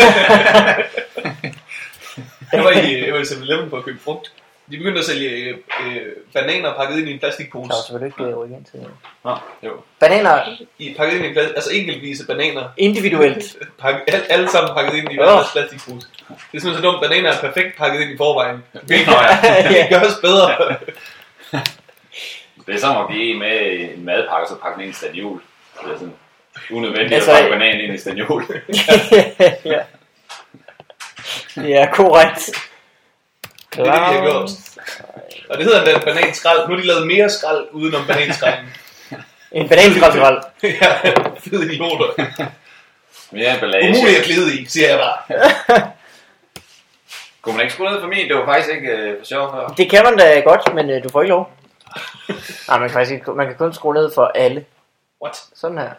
Jeg var i, jeg var i 7-Eleven for at købe frugt. De begyndte at sælge øh, øh, bananer pakket ind i en plastikpose. Claus, vil du ikke rykke ind til... Nå, jo. Bananer I, pakket ind i en plastik, altså enkeltvise bananer. individuelt. Pakke, alle, alle sammen pakket ind i Åh. deres plastikpose. Det er simpelthen så dumt. Bananer er perfekt pakket ind i forvejen. Hvilket Nå, ja. det gøres bedre. Det er som at give en med en madpakke, så pakke den ind i stadiol. Det er sådan unødvendigt Altså, at pakke bananen ind i stadiol. ja. ja, korrekt. Det er det, de har gjort. Og det hedder endda bananskrald. Nu har de lavet mere skrald udenom bananskralden. En bananskraldskral. ja, fede idioter. Mere emballage. Umuligt at glide i, siger jeg bare. Kunne man ikke skrue ned for min? Det var faktisk ikke øh, for sjov før. Det kan man da godt, men øh, du får ikke lov. Nej, man kan faktisk ikke, man kan kun skrue ned for alle. What? Sådan her.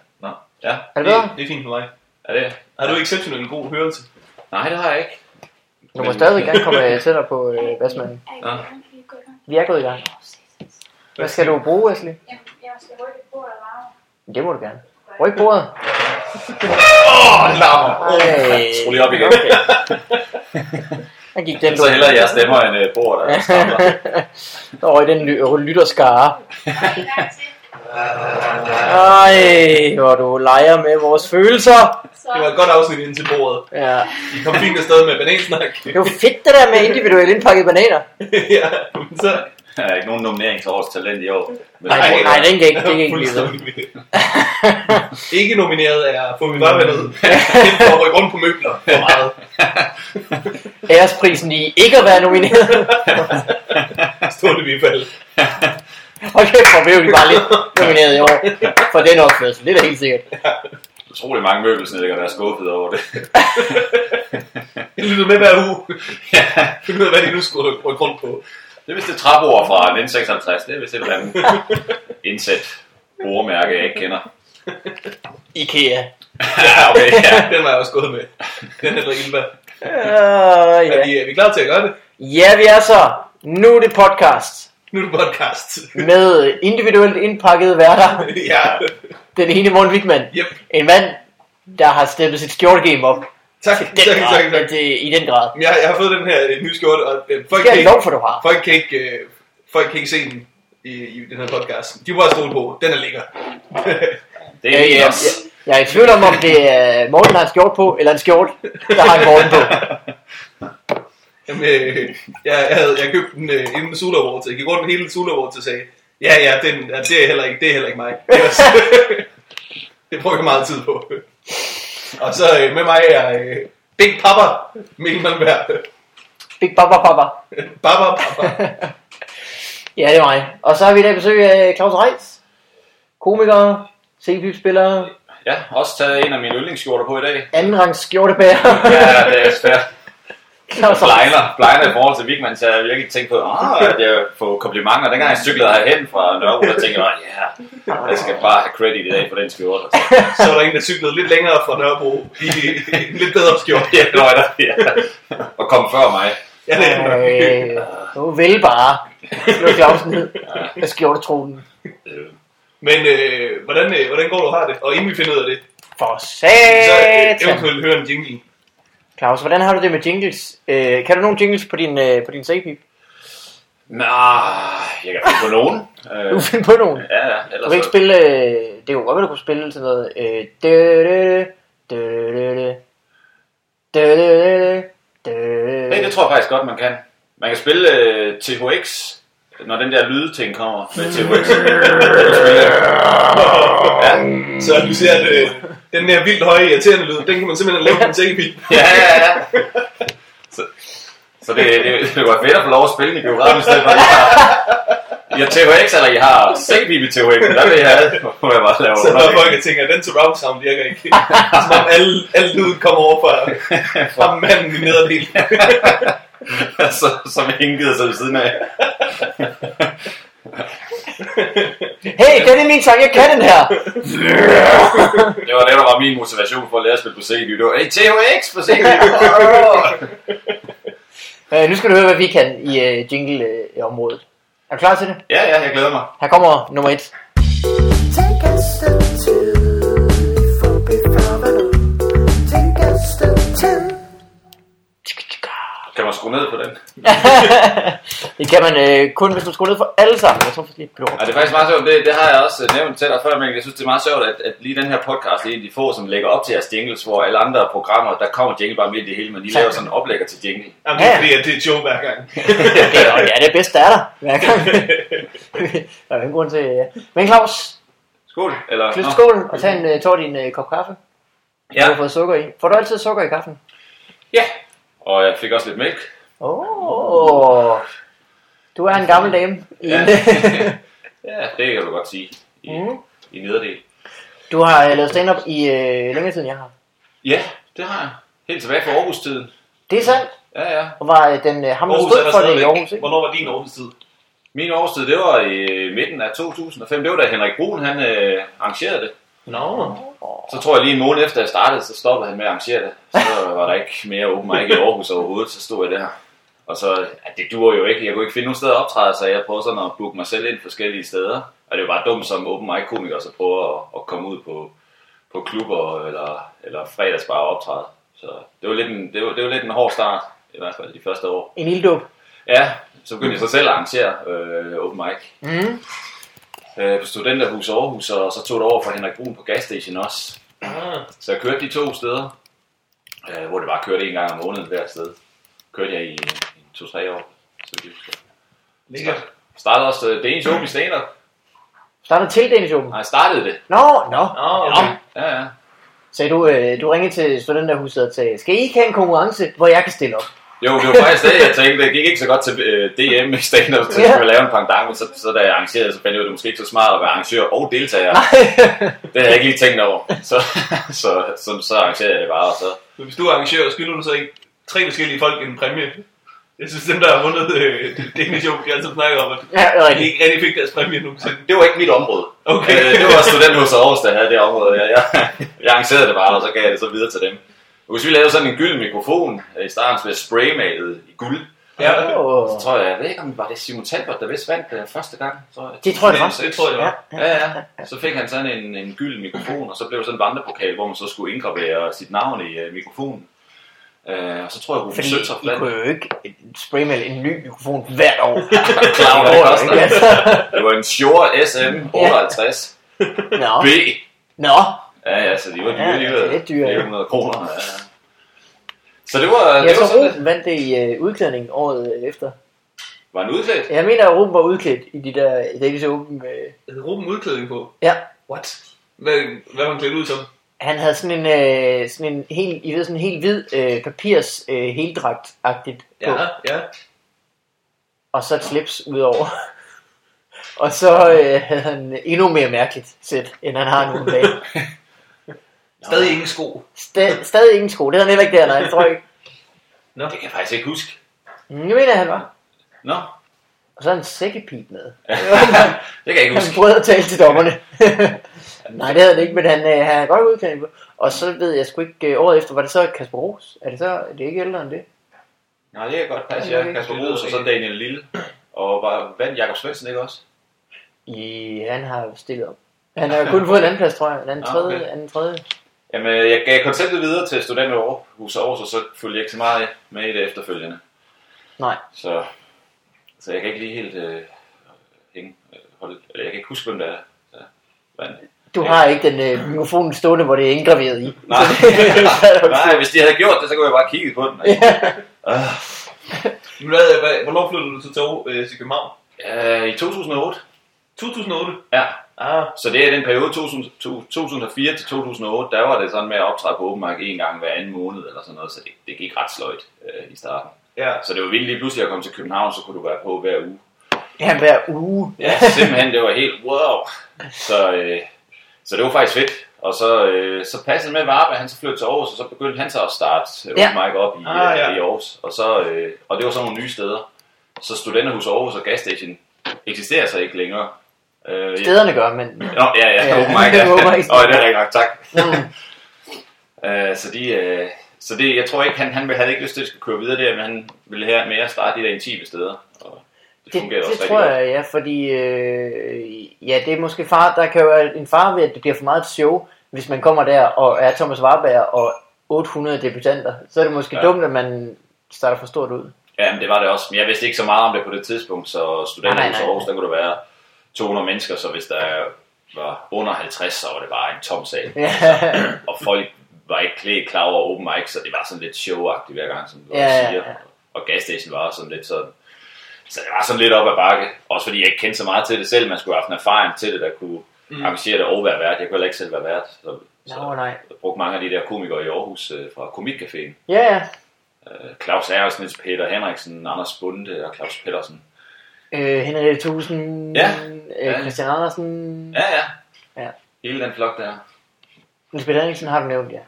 Ja. Er det Det, bedre? det er fint for mig. Er det? Har du exceptionelt god hørelse? Nej, det har jeg ikke. Du må stadig gerne komme øh, tættere på øh, basmanden. Nå. Vi er gået i gang. Hvad skal du bruge? Jamen, jeg skal rykke på og. Det må du gerne. Ryk bordet. Åh, oh, larmer. Ej. Skru lige op igen. Okay. Der gik den Så hellere jeg stemmer end øh, bord, der røg den ly- lytterskare. En gang til. Ej, hvor du leger med vores følelser. Så Det var et godt afsnit ind til bordet. Ja. I kom fint afsted med banansnak. Det jo fedt det der med individuelt indpakket bananer. ja, men så... Der er ikke nogen nominering til årets talent i år. Men Nej, det- nej, den kan ikke, det kan ikke blive ikke nomineret er få vi bare for at rykke rundt på møbler for meget. Æresprisen i ikke at være nomineret. Stod det i hvert fald. Og kæft, hvor blev de bare lidt nomineret i år. For den opførsel, det er da helt sikkert. Utrolig mange møbelsnedlægger, der er skuffet over det. Jeg lyttede med hver uge. ja, Find ud af, hvad de nu skulle rykke rundt på. det er vist et træbord fra 1956. Det er vist et eller andet indsæt bordmærke, jeg ikke kender. Ikea. Ja, okay, ja. Den var jeg også gået med. Den er Ilva. Uh, Er ja. vi, er vi klar til at gøre det? ja, vi er så. Nu er det podcast. Nu er det podcast. Med individuelt indpakkede værter. ja. Den ene Morten Wigman. Yep. En mand, der har steppet sit skjortegame op. Tak, Den tak, tak, grad, tak. Det, I den grad. Jeg, jeg har fået den her øh, nye skjorte, og øh, folk, kan jeg ikke, lov for, du har? folk, kan ikke, øh, folk kan ikke se den i, i den her podcast. De må bare stole på. Den er lækker. Det er ja, ja, ja. Jeg er i tvivl om, om det er Morten, der har en skjort på, eller en skjort, der har en Morten på. Jamen, øh, jeg, jeg, havde, jeg købte den øh, inden Sula Awards. Jeg gik rundt hele Sula Awards og sagde, ja, ja, den, ja, det, er heller ikke, det er heller ikke mig. det bruger jeg meget tid på. Og så øh, med mig er øh, Big Papa Mikkel Malmberg. Big Papa Papa. Papa, Papa. Ja, det er mig. Og så har vi i dag besøg af Claus Reitz. Komiker, CP-spiller, ja, også taget en af mine yndlingsskjorter på i dag. anden rangs skjortebærer. Ja, det er svært. Blejner, blejner i forhold til Wigman, så jeg virkelig tænkt på, ah, at jeg får komplimenter. Dengang jeg cyklede herhen fra Nørrebro, der tænkte jeg, ja, yeah, jeg skal bare have credit i dag for den skjorte. Så var der en, der cyklede lidt længere fra Nørrebro i en lidt bedre skjorte. Ja, det var der, ja. Og kom før mig. Ja, det er Øh, nu vil bare. Slå Clausen ned af skjortetronen. Men øh, hvordan, øh, hvordan går du har det? Og inden vi finder ud af det, For så øh, satan. eventuelt høre en jingle. Claus, hvordan har du det med jingles? Øh, kan du nogle jingles på din, øh, på din CP? Nå, jeg kan finde på nogen. Du Øh, kan finde på nogen. ja, ja, Du ellers kan ikke så- spille... Øh, det kunne godt være, du kunne spille sådan noget... Øh. Nej, det tror jeg faktisk godt, man kan. Man kan spille øh, THX, når den der lydting kommer med THX. Du ja, Så du ser, at øh, den der vildt høje irriterende lyd, den kan man simpelthen lave på en sækkepil. ja, ja, ja. Så, så det, det, det var fedt at få lov at spille i biografen i stedet for, at I har, I har THX, eller I har C-Bib i THX, der vil jeg have, hvor jeg bare laver Så når folk underlægning. tænker, den surround sound virker ikke. Som om alle, alle lyden kommer over fra, fra manden i nederdel. så, som hængede sig ved siden af. Hey, den er min sang, jeg kan den her! Det var det, der var min motivation for at lære at spille på C-Bib. Det var, hey, THX på C-Bib! Øh, nu skal du høre, hvad vi kan i øh, jingle-området. er du klar til det? ja, ja, jeg glæder mig. Her kommer nummer et. Take a step skrue ned på den. det kan man øh, kun, hvis du skruer ned for alle sammen. Jeg tror faktisk lige, det Ja, det er faktisk meget sjovt. Det, det har jeg også øh, nævnt til dig før, men jeg synes, det er meget sjovt, at, at lige den her podcast, det er en af de få, som lægger op til jeres jingles, hvor alle andre programmer, der kommer jingle bare midt i det hele, men de laver sådan en oplægger til jingle. Jamen, det er Ja. fordi, at det er show hver gang. det er, ja, det er bedst, der er der. Hver gang. der er ingen grund til... Ja. Men Claus, Skål. Eller, løft Nå. skålen og tag en uh, tår din uh, kop kaffe. Ja. Du har fået sukker i. Får du altid sukker i kaffen? ja. Og jeg fik også lidt mælk. Åh, oh, du er en gammel dame. Ja. ja, det kan du godt sige. I, Mm. i nederdel. du har uh, lavet stand-up i uh, længere tid, end jeg har. Ja, det har jeg. Helt tilbage fra Aarhus-tiden. Det er sandt. Ja, ja. Og var uh, den uh, ham, der Aarhus er stod for det i. Aarhus, ikke? Hvornår var din Aarhus-tid? Min årstid, det var i øh, midten af 2005. Det var da Henrik Brun, han øh, arrangerede det. Nå. Så tror jeg lige en måned efter jeg startede, så stoppede han med at arrangere det. Så var der ikke mere open mic i Aarhus overhovedet, så stod jeg der. Og så, ja, det duer jo ikke. Jeg kunne ikke finde nogen steder at optræde, så jeg prøvede sådan at booke mig selv ind forskellige steder. Og det var bare dumt som open mic komiker, så prøve at, at komme ud på, på klubber eller, eller fredagsbar og optræde. Så det var, lidt en, det, var, det var lidt en hård start, i hvert fald de første år. En ilddåb. Ja, så begyndte jeg så selv at arrangere øh, open mic Mm. Øh, på Studenterhus Aarhus, og så tog det over for Henrik Brun på Gasstation også. Ah. Så jeg kørte de to steder, øh, hvor det bare kørte en gang om måneden hver sted. Kørte jeg i, i to-tre år. Så jeg husker. Lækkert. Startede også uh, Danish Open i stand-up. Starter til Danish Open. Nej, jeg startede det. Nå, nå. Nå, okay. Ja, ja. Så du, øh, du ringede til studenterhuset og sagde, skal I ikke have en konkurrence, hvor jeg kan stille op? Jo, det var faktisk det, jeg tænkte. Det gik ikke så godt til øh, DM i at Ja. skulle lave en pendant, men så, så da jeg arrangerede, så fandt jeg ud af, at det måske ikke så smart at være arrangør og deltager. Nej. Det havde jeg ikke lige tænkt over. Så, så, så, så arrangerede jeg det bare, og så Men hvis du er arrangør, skylder du så ikke tre forskellige folk en præmie? Jeg synes, dem, der har vundet øh, Open, de altid snakker om, at ja, det er de ikke rigtig fik deres præmie nogensinde. Det var ikke mit område. Okay. Øh, det var student hos Aarhus, der havde det område. Jeg, jeg, jeg arrangerede det bare, og så gav jeg det så videre til dem. Hvis vi lavede sådan en gylden mikrofon øh, i starten, jeg spraymalet i guld, Ja, Åh. så tror jeg, jeg ved ikke, om det var det Simon Talbot, der vist vandt det første gang. Tror jeg. Det tror jeg, det var. det tror jeg, det var. Ja, ja. Så fik han sådan en, en gylden mikrofon, og så blev det sådan en vandrepokal, hvor man så skulle indgravere sit navn i uh, mikrofonen. Uh, og så tror jeg, Fordi Søntoft I vandt. kunne jo ikke spraymale en ny mikrofon hvert år. Klar, det. Ikke? Altså. Det var en Shure SM 58 Nå, B. nå. Ja, ja, så de var dyre, Ja, var lidt dyre, ja. 100 kroner. Ja. Så det var, Jeg det var tror, sådan. Ruben vandt det i øh, udklædning året øh, efter. Var han udklædt? Jeg mener, at Ruben var udklædt i de der Davis Open. Øh. Havde Ruben udklædning på? Ja, What? Hvad, hvad var han klædt ud som? han havde sådan en, øh, sådan en helt, I ved, sådan en helt hvid øh, papirs øh, heldragt-agtigt på. Ja, ja. og så et slips udover. og så øh, havde han endnu mere mærkeligt sæt, end han har nu dag. Stadig ingen sko. Sta- stadig ingen sko, det havde han heller ikke der, nej, det tror jeg ikke. Nå. Det kan jeg faktisk ikke huske. Mm, Jeg mener, han var. Nå, Og så en sækkepip med. det kan jeg ikke Han huske. prøvede at tale til dommerne. Nej, det havde han ikke, men han, øh, han godt på. Og så ved jeg sgu ikke, øh, året efter, var det så Kasper Ros? Er det så, er det ikke ældre end det? Nej, det kan godt passe, Ja, ja. det- Kasper det Ros og så. Daniel Lille. Og var vandt Jakob Svendsen ikke også? I, han har stillet op. Han har kun fået en anden plads, tror jeg. En anden Ah, tredje, okay. anden tredje. Jamen, jeg gav konceptet videre til studenter i Aarhus Aarhus, og så følte jeg ikke så meget med i det efterfølgende. Nej. Så, så jeg kan ikke lige helt øh, hænge, øh, holde, eller jeg kan ikke huske, hvem det er. Så, vandt. Du har ikke den øh, mikrofon stående, hvor det er indgraveret i. Nej. Nej, hvis de havde gjort det, så kunne jeg bare kigge på den. Ja. Øh, Men Hvad, hvad, hvornår flyttede du så til, øh, til København? Øh, I 2008. 2008? Ja. Ah, Så det er den periode 2000, to- 2004 til 2008, der var det sådan med at optræde på mic en gang hver anden måned eller sådan noget, så det, det gik ret sløjt øh, i starten. ja. Så det var vildt lige pludselig at komme til København, så kunne du være på hver uge. Ja, hver uge. Ja, simpelthen, det var helt wow. Så, øh, så det var faktisk fedt. Og så, øh, så passede det med Varpe, han så flyttede til Aarhus, og så begyndte han så at starte øh, Ja. mic op i, Ah, ja. ja. i Aarhus. Og, så, øh, og det var så nogle nye steder. Så Studenterhus Aarhus og Gasstation eksisterer så ikke længere. Øh, Stederne gør, men... Nå, ja, ja, Ja, open mic, ja. Åh, det er rigtig nok, tak. Mm. Øh, så de, øh, så det, jeg tror ikke, han, han havde ikke lyst til at skulle køre videre der, men han ville her mere starte de der intime steder. Og det, Det, det også tror jeg, ja, fordi øh, ja, det er måske far, der kan jo være en far ved, at det bliver for meget et show, hvis man kommer der og er Thomas Warberg og 800 debutanter. Så er det måske ja. Dumt, at man starter for stort ud. Ja, men det var det også. Men jeg vidste ikke så meget om det på det tidspunkt, så nej, i Aarhus, der kunne der være 200 mennesker, så hvis der var under 50, så var det bare en tom sal. Ja. Og folk var ikke klædt klar over open mic, så det var sådan lidt showagtigt hver gang, som du Ja, siger. ja. Og gasstation var sådan lidt sådan. Så det var sådan lidt op ad bakke. Også fordi jeg ikke kendte så meget til det selv. Man skulle have haft en erfaring til det, der kunne Mm. arrangere det og være vært. Jeg kunne heller ikke selv være vært. Så, så Nå, nej. jeg brugte mange af de der komikere i Aarhus øh, fra Komikcaféen. Ja, ja. Øh, Claus Ejersnitz, Peter Henriksen, Anders Bunde og Claus Pedersen. Øh, Henriette Tusen, Ja. øh. Christian Andersen, Ja, ja. Ja. Hele den flok der. Lisbeth Henriksen har du nævnt, ja.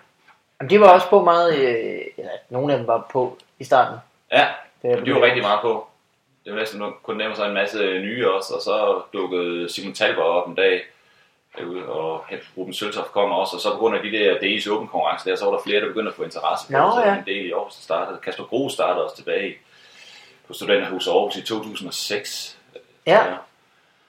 Jamen, de var også på meget, øh, eller nogle af dem var på i starten. Ja, Det de var rigtig meget på. Det var næsten kun nævne sig en masse nye også, og så dukkede Simon Talber op en dag derude, og Ruben Søltoft kom også, og så på grund af de der Days Open konkurrencer der, så var der flere, der begyndte at få interesse for Nå, det, så ja. en del i Aarhus, der startede. Kasper Gro startede også tilbage på Studenterhus Aarhus i 2006. Ja.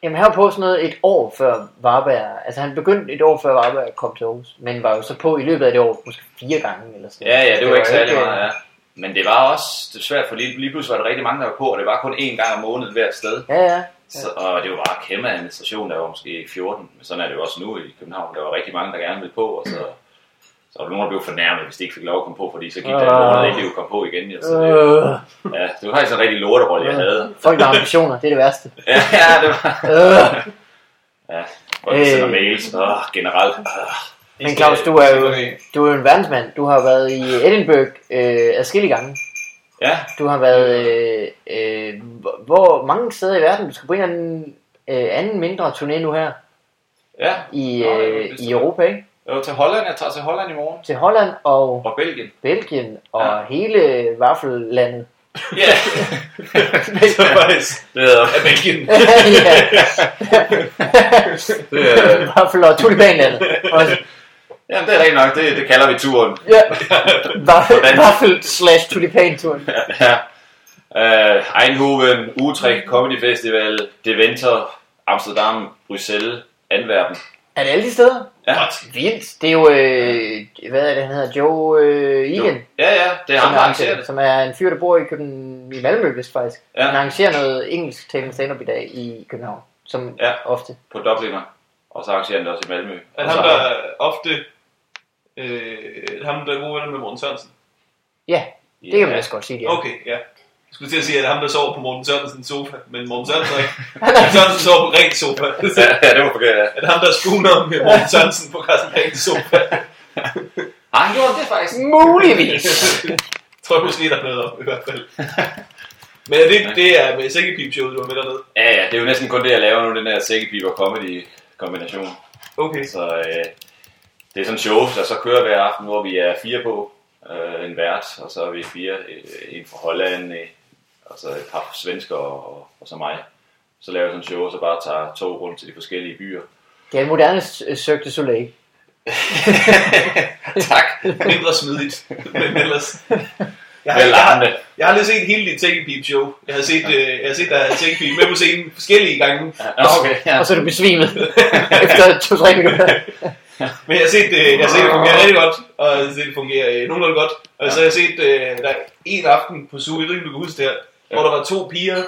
Jamen, han var på sådan noget et år før Varberg. Altså, han begyndte et år før Varberg kom til Aarhus. Men var jo så på i løbet af det år, måske fire gange eller sådan Ja, ja, det var ikke særlig meget, ja. Men det var også det var svært, for lige, lige pludselig var der rigtig mange, der var på, og det var kun én gang om måneden hvert sted. Ja, ja. Så, og det var bare kæmpe administration, der var måske 14, men sådan er det jo også nu i København. Der var rigtig mange, der gerne ville på, og så, så var der nogen, der blev fornærmet, hvis de ikke fik lov at komme på, fordi så gik der en Øh. måned, ikke de kunne komme på igen. Ja, så det, Øh, ja, det var faktisk en rigtig lorterolle, jeg havde. folk der har ambitioner, det er det værste. Ja, ja det var... Øh. Ja, sender Øh. mails, og generelt. Øh. Men Claus, du er jo du er jo en verdensmand. Du har været i Edinburgh øh, adskillige gange. Ja, Du har været øh, øh, hvor- mange steder i verden. Du skal på en eller anden øh, anden mindre turné nu her ja. i, Nå, øh, vidste i. Europa, ikke? Var til Holland, jeg tager til Holland i morgen. Til Holland og Og Belgien. Belgien og Ja. hele vaffellandet. Ja, Så faktisk det hedder er Belgien. Det er- Vaffel og tulipanlandet. Jamen, det er rigtigt nok. Det, det kalder vi turen. Ja. Vaffel, slash tulipanturen. ja. Uh, Eindhoven, Utrecht Comedy Festival, Deventer, Amsterdam, Bruxelles, Antwerpen. Er det alle de steder? Ja, Vildt. Det er jo, øh, hvad er det, han hedder? Joe øh, Egan. ja, ja det er ham, der er, arrangerer det. som er en fyr, der bor i, København, i Malmø, vist faktisk. Ja. Han arrangerer noget engelsk talende stand-up i dag i København. Som Ja. ofte. På Dubliner. Og så arrangerer han det også i Malmø. Er Og ham, der ofte... Øh, ham, der er god venner med Morten Sørensen. Ja, det kan man også godt sige, ja. Okay, ja. Jeg skulle til at sige, at ham, der sover på Morten Sørensens sofa, men Morten Sørensen er ikke. Morten Sørensen sover på rent sofa. Ja, ja, det var forkert, ja. At ham, der spooner med Morten Sørensen på Carsten Dagens sofa. Har han gjort det faktisk? Muligvis. tror jeg måske, der er noget om, i hvert fald. Men det, det er med sækkepip-showet, du var med dernede. Ja, ja, det er jo næsten kun det, jeg laver nu, den der sækkepiber comedy kombination. Okay. Så øh, det er sådan en show, der så kører hver aften, hvor vi er fire på. Øh, en vært, og så er vi fire. Øh, en fra Holland, øh, og så et par svensker og, og så mig. Så laver jeg sådan en show, og så bare tager tog rundt til de forskellige byer. Det er en moderne øh, Cirque du Soleil. tak. Mindre smidigt, men ellers... Jeg har, jeg, har, jeg har lige set hele dit sækkepip-show. Jeg har set, øh, jeg har set dig have sækkepip med på scenen forskellige gange. Ja, okay, ja. Og så er du besvimet efter to-tre minutter. Men jeg har set, øh, jeg har set det fungere rigtig godt, og jeg har set det fungere øh, nogenlunde godt. Og så har jeg set, øh, der er en aften på Zoo, jeg ved ikke, om du kan huske det her, hvor der var to piger,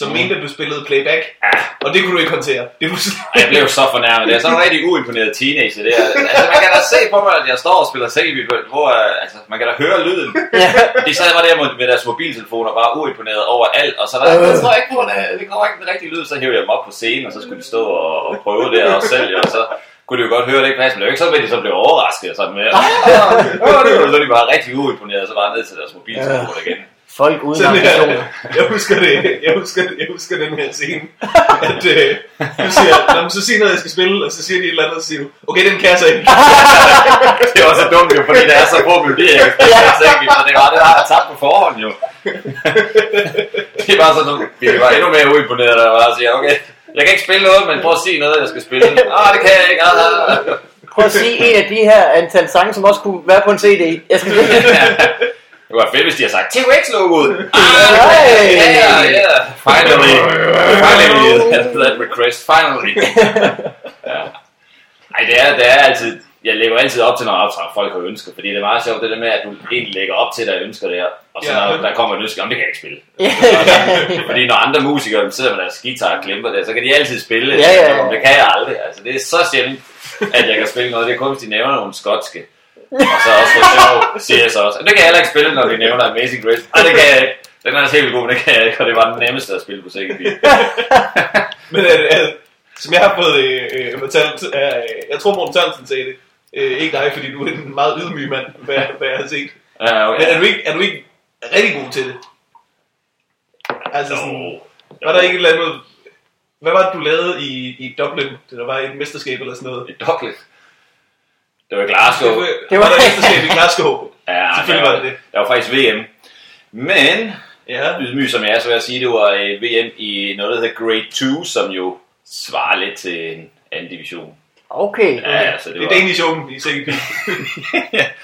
som Mm. mente, at du spillede playback. Ja. Og det kunne du ikke håndtere. Det var Og jeg blev så fornærmet. Det er sådan en rigtig uimponeret teenager. Det er, altså, man kan da se på mig, at jeg står og spiller sækkepiber, hvor øh, altså, man kan da høre lyden. Ja. De sad bare der med- med deres mobiltelefoner bare uimponeret over alt, og så der, jeg tror ikke på, at det- det kommer ikke den rigtige lyd, så hævde jeg dem op på scenen, og så skulle de stå og, og prøve det og selv, og så kunne de jo godt høre det ikke passe, men det er jo ikke sådan, at de så blev overrasket og sådan med, og, og, det var så de bare rigtig uimponeret, og så bare ned til deres mobiltelefoner igen. Folk uden Sådan, ambitioner. jeg, jeg, husker det, jeg, husker, jeg husker den her scene, at øh, du siger, "Nå, men så sig noget, jeg skal spille, og så siger de et eller andet, og så siger du, okay, den kan jeg så ikke. Det var så dumt jo, fordi det er så god melodi, jeg kan spille sækkepiber, så det var det, der har jeg tabt på forhånd jo. Det var sådan, vi var endnu mere uimponeret, og siger, okay, jeg kan ikke spille noget, men prøv at sige noget, jeg skal spille. Ah, det kan jeg ikke. Ah. Prøv at sige en af de her antal sange, som også kunne være på en CD. Jeg skal Det var fedt, hvis de havde sagt TVX-logoet. Ah, Hey! ja, ja, ja. Finally. Finally. That's that request. Finally. Ja. Ej, det er, det er altid... jeg lægger altid op til, når optræder, folk har ønsker, fordi det er meget sjovt, det der med, at du egentlig lægger op til, at ønsker det her, og så Ja. når der kommer et ønske, om det kan jeg ikke spille. Fordi når andre musikere sidder med deres guitar og klemper det, så kan de altid spille. Ja, ja, ja. Det kan jeg aldrig. Altså, det er så sjældent, at jeg kan spille noget. Det er kun, hvis de nævner nogle skotske. Og så også for sjov, siger jeg så også. Og det kan jeg heller ikke spille, når de nævner Amazing Grace. Ej, det kan jeg ikke. Den er altså helt god, men det kan jeg ikke, og det var den nemmeste at spille på Sækkebil. Men øh, øh, som jeg har fået øh, øh, fortalt, er, øh, jeg tror Morten Sørensen sagde det, øh, ikke dig, fordi du er en meget ydmyg mand, hvad, hvad jeg har set. Men okay. er du ikke, er du ikke rigtig god til det? Altså sådan, Jo. var der ikke et eller andet... Hvad var det, du lavede i, i Dublin? Det der var et mesterskab eller sådan noget. I Dublin. Det var i Glasgow. Det var, Det det var- var der et mesterskab i Glasgow. Ja, Selvfølgelig var det det. Det var faktisk VM. Men, Ja, ydmyg som jeg er, så vil jeg sige, det var et VM i noget, der hedder Grade 2, som jo svarer lidt til en anden division. Okay. Ja, altså, det det er var... Danish Open i CGP.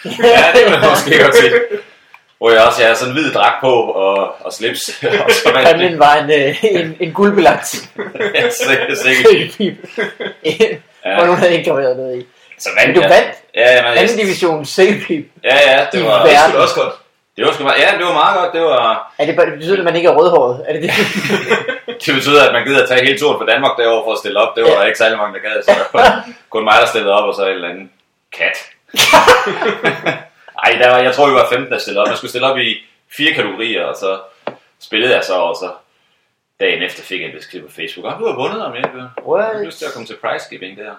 ja, det man måske godt se. Hvor jeg også havde sådan en hvid dragt på og, og slips. og så vandt det. Var en, øh, en, en guldbelagt Ja, sikkert, sikkert. Ja. Hvor nogen havde indgraveret noget i. Så vandt Men du vandt Ja, ja, men, anden division sælpip. ja, ja, det var, Det skulle også godt. det var sgu meget, ja, det var meget godt. Det var, Er det, det betyder, at man ikke er rødhåret? Er det det? det betyder, at man gider at tage hele turen fra Danmark derover for at stille op. Det var Ja. ikke særlig mange, der gad. Så var kun mig, der stillede op, og så en eller anden kat. Ej, der var, jeg tror, vi var 15, der stillede op. Man skulle stille op i fire kategorier, og så spillede jeg så, og så dagen efter fik jeg en besked på Facebook. Om du har vundet om jeg har lyst til at komme til prize giving der.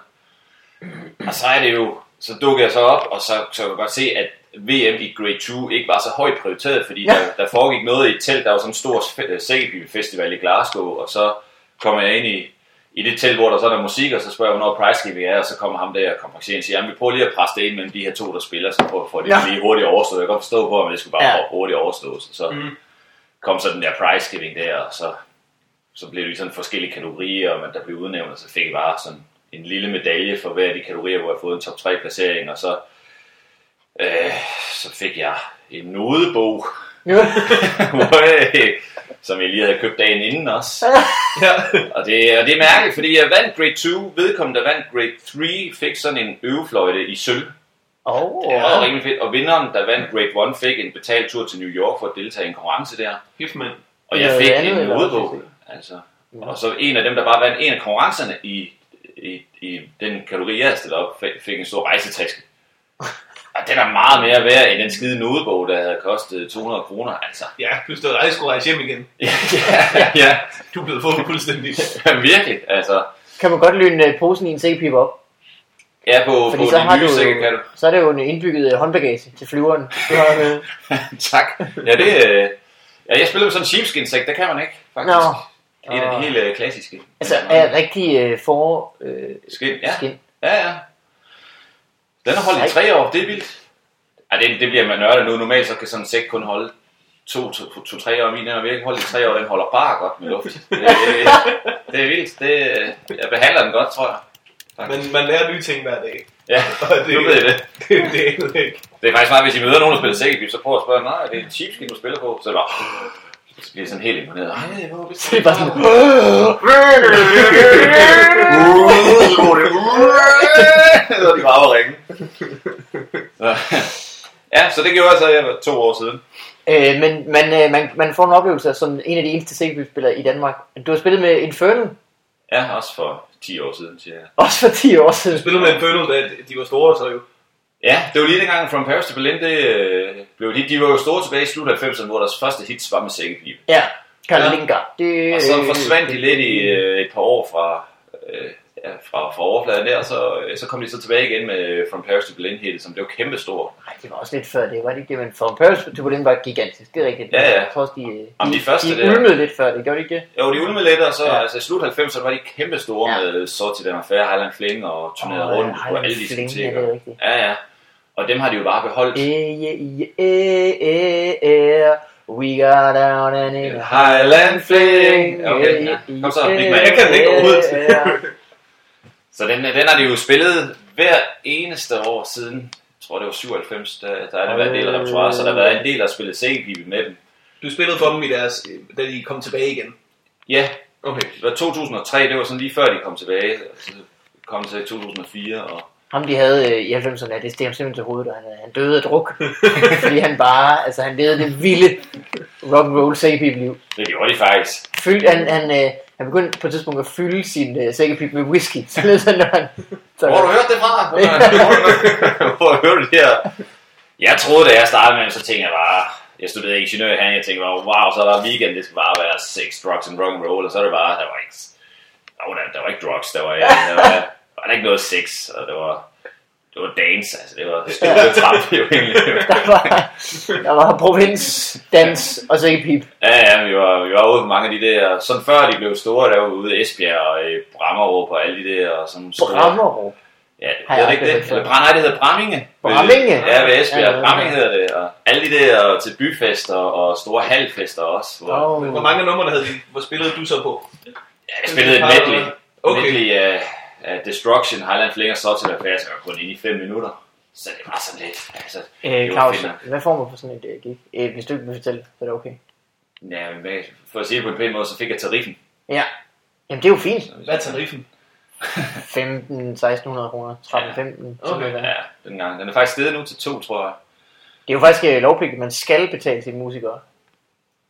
Og så er det jo, så dukker jeg så op, og så, så kan jeg godt se, at VM i Grade 2 ikke var så højt prioriteret, fordi Ja. der, der foregik noget i et telt, der var sådan en stor Sækby Festival i Glasgow, og så kommer jeg ind i, i det telt, hvor der så er der musik, og så spørger jeg, hvornår prize giving er, og så kommer ham der, konferencieren og siger, jamen vi prøver lige at presse det ind mellem de her to, der spiller, så prøver for det Ja. lige hurtigt overstået. Jeg kan godt forstå på, at det skulle bare Ja. hurtigt overstås, og så Mm. kom så den der prize giving der, og så, så blev det sådan forskellige kategorier, og man, der blev udnævnt, og så fik jeg bare sådan en lille medalje for hver af de kategorier, hvor jeg har fået en top 3 placering, og så, øh, så fik jeg en nodebog, hvor, øh, som jeg lige havde købt dagen inden også. Ja. Og det, og det er mærkeligt, fordi jeg vandt grade 2, vedkommende der vandt grade 3, fik sådan en øvefløjte i sølv. Åh, Det var rimelig fedt. Og vinderen, der vandt grade 1, fik en betalt tur til New York for at deltage i en konkurrence der. Gift mand. Og jeg fik andet, en nodebog. Altså. Og så en af dem, der bare vandt en af konkurrencerne i, i, i den kategori, jeg havde stillet op, fik, en stor rejsetaske. Og den er meget mere værd end den skide nodebog, der havde kostet 200 kroner. Altså. Ja, du havde aldrig skulle rejse hjem igen. ja, ja, Du er blevet fået fuldstændig. ja, virkelig. Altså. Kan man godt lyne øh, posen i en sækpip op? Ja, på, Fordi på så har nye du- sække kan du. Så er det jo en indbygget øh, håndbagage til flyveren. Du har, øh... tak. Ja, det, øh, ja, jeg spiller med sådan en sheepskin-sæk, det kan man ikke, faktisk. Nå, En af de helt øh, klassiske. altså er rigtig øh, for øh, Skin, ja. skin. Ja, ja. Den har holdt i tre år, det er vildt. Ej, det, det bliver man nørdet nu. Normalt så kan sådan en sæk kun holde to, to, to, to tre år. Min den har virkelig holdt i tre år, den holder bare godt med luft. Det, det, det er vildt. Det, jeg behandler den godt, tror jeg. Men man lærer nye ting hver dag. Ja, Og det, nu ved jeg det. det, det er jeg ikke. Det er faktisk meget, hvis I møder nogen, der spiller sækkepip, så prøv at spørge, nej, det er en sheepskin, du spiller på. Så er det bare, så bliver jeg sådan helt imponeret. Ej, hvor er Det er bare sådan, Så er de bare at ringe. Så- Ja, så det gjorde jeg så jeg var to år siden. øh, men man, øh, man, man får en oplevelse som en af de eneste sækpipspillere i Danmark. Du har spillet med Infernal, Ja, også for 10 år siden, siger jeg. også for 10 år siden. Jeg spillede med en Infernal, da de var store, så jo. Ja, det var lige dengang From Paris to Berlin, det øh, blev de, de var jo store tilbage i slut af 90'erne, hvor deres første hits var med sækkepip. Ja, Karl Ja. Det, Og så forsvandt de lidt i øh, et par år fra, øh, ja, fra, fra overfladen der, og så, øh, så kom de så tilbage igen med From Paris to Berlin hit, som blev kæmpestor. Nej, det var også lidt før det, var det ikke det, men for Paris to Berlin var gigantisk, det er rigtigt. Ja, ja. Jeg tror også, de, Om de, de første de ulmede lidt før det, gjorde de ikke det? Jo, de ulmede lidt, og så Ja. altså, i slut 90'erne var de kæmpestore Ja. ja. med Sorti Den Affair, Highland Fling og turnerede Åh, rundt på alle ja, diskoteker. det er. Ja, ja. Og dem har de jo bare beholdt. Eh, yeah, yeah, eh, eh, eh, we got down and in a Highland Fling. Okay, ja. Kom så, Big Man. Jeg kan den ikke overhovedet. Så den, den har de jo spillet hver eneste år siden, jeg tror det var 97, der, der er der været en del af repertoire, så der har været en del, der har spillet sækkepipe med dem. Du spillede for dem i deres, da de kom tilbage igen. Ja, Okay. det var 2003, det var sådan lige før de kom tilbage, så kom til 2004, og ham de havde øh, i 90'erne, det steg ham simpelthen til hovedet, og han, han døde af druk. fordi han bare, altså han levede det vilde rock and roll sækkepip-liv. Det gjorde de faktisk. Fyld, han, han, øh, han begyndte på et tidspunkt at fylde sin øh, sækkepip med whisky. Så det sådan, når han... Så, Hvor har du hørt det fra? Hvor har du hørt det her? Jeg troede, da jeg startede med så tænkte jeg bare, jeg studerede ingeniør Herning, jeg tænkte bare, wow, så er der weekend, det skal bare være sex, drugs and rock and roll, og så er det bare, der var ikke, der var, der var ikke drugs, der var, der var, der var ikke noget sex, og det var, det var dance, altså det var stille trap jo egentlig. der var, der var provins, dans og sækkepip. Ja, ja, vi var, vi var ude på mange af de der, sådan før de blev store, der var ude i Esbjerg og i Brammerup og alle de der, og sådan store. Brammerup. Ja, det jeg er ikke det. Eller nej, det hedder Bramminge. Bramminge? Ja, ved Esbjerg. Ja, ja. Bramminge hedder det. Og alle de der til byfester og store halvfester også. Hvor, Oh. Hvor mange numre havde de, hvor spillede du så på? ja, jeg spillede et medley. Okay. Medley af, af Destruction, Highland Flinger, så til at var kun inde i 5 minutter. Så det var sådan lidt, altså, Øh, det Claus, hvad får man for sådan et øh, gig? Øh, hvis du ikke vil fortælle, så er det okay. Ja, men for at sige det på en pæn måde, så fik jeg tariffen. Ja. Jamen det er jo fint. Hvad er tariffen? 15, 1600 kroner, 13, 15. Okay. Det Ja, den gang. Den er faktisk steget nu til to, tror jeg. er jo faktisk øh, lovpligtigt, man skal betale sine musikere.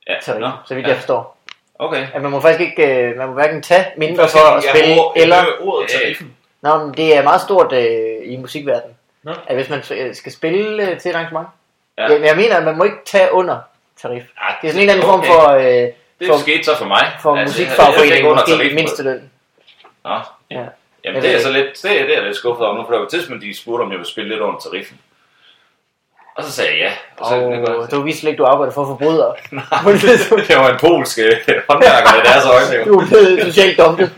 Ja, Tarif, nå. så vidt ja. jeg forstår. Okay. At man må faktisk ikke, øh, man må hverken tage mindre for at spille, jeg eller... ordet tariffen. Nå, men det er meget stort øh, i musikverdenen. Nå. At hvis man øh, skal spille øh, til et arrangement. Ja. Ja. Jeg mener, at man må ikke tage under tarif. Ja, Det er sådan en eller anden form okay. for, øh, Det for, skete så for mig. for Altså, musikfagforeningen, under måske mindsteløn. Nå, Ja. ja. Jamen det er så lidt, det er, det er jeg lidt skuffet over nu, for der var et tidspunkt, de spurgte, om jeg ville spille lidt under tariffen. Og så sagde jeg ja. Og så, det, du vidste ikke, du arbejder for forbrydere. Nej, det var en polsk øh, håndværker i deres øjne. Du er blevet socialt dumpet.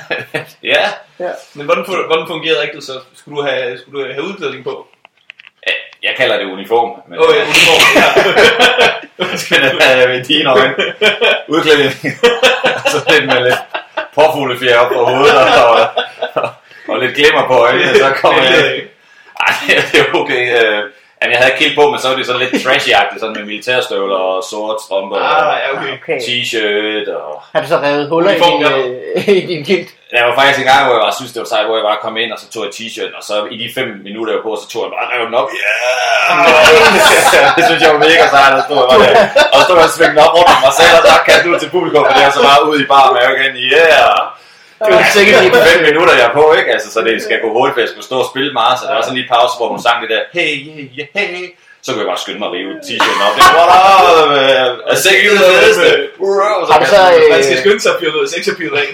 ja, Men hvordan, hvordan fungerede rigtigt så? Skulle du have, skulle du have udklædning på? jeg kalder det uniform. Men, Åh oh, ja, uniform. Ja. skal det være i dine øjne. Udklædning. så lidt med lidt påfuglefjer op på hovedet og, og, og, lidt glimmer på øjnene, så kommer jeg... Ej, det er okay. Øh, jamen, jeg havde kilt på, men så var det sådan lidt trashy-agtigt, sådan med militærstøvler og sort strømper og Ah, ja, okay. Okay. t-shirt og... Har du så revet huller i din, øh, i din kilt? Der var faktisk en gang, hvor jeg bare synes, det var sejt, hvor jeg bare kom ind, og så tog jeg t-shirten, og så i de fem minutter, jeg var på, så tog jeg bare rev den op. Yeah! det synes jeg var mega sejt, og så stod jeg bare der, og så stod jeg og svingte den op rundt om mig selv, og så kastede ud til publikum, og det er så bare ud i bar med igen. Yeah! Det var sikkert lige er fem minutter, jeg er på, ikke? Altså, så det skal gå hurtigt, for jeg skulle stå og spille meget, så der var sådan lige en pause, hvor hun sang det der, hey, yeah, yeah, hey. Så kunne jeg bare skynde mig at rive t-shirten op. Det var er sikkert det fedeste. Har du så, øh, Man skal skynde sig at fyre noget sexappeal af.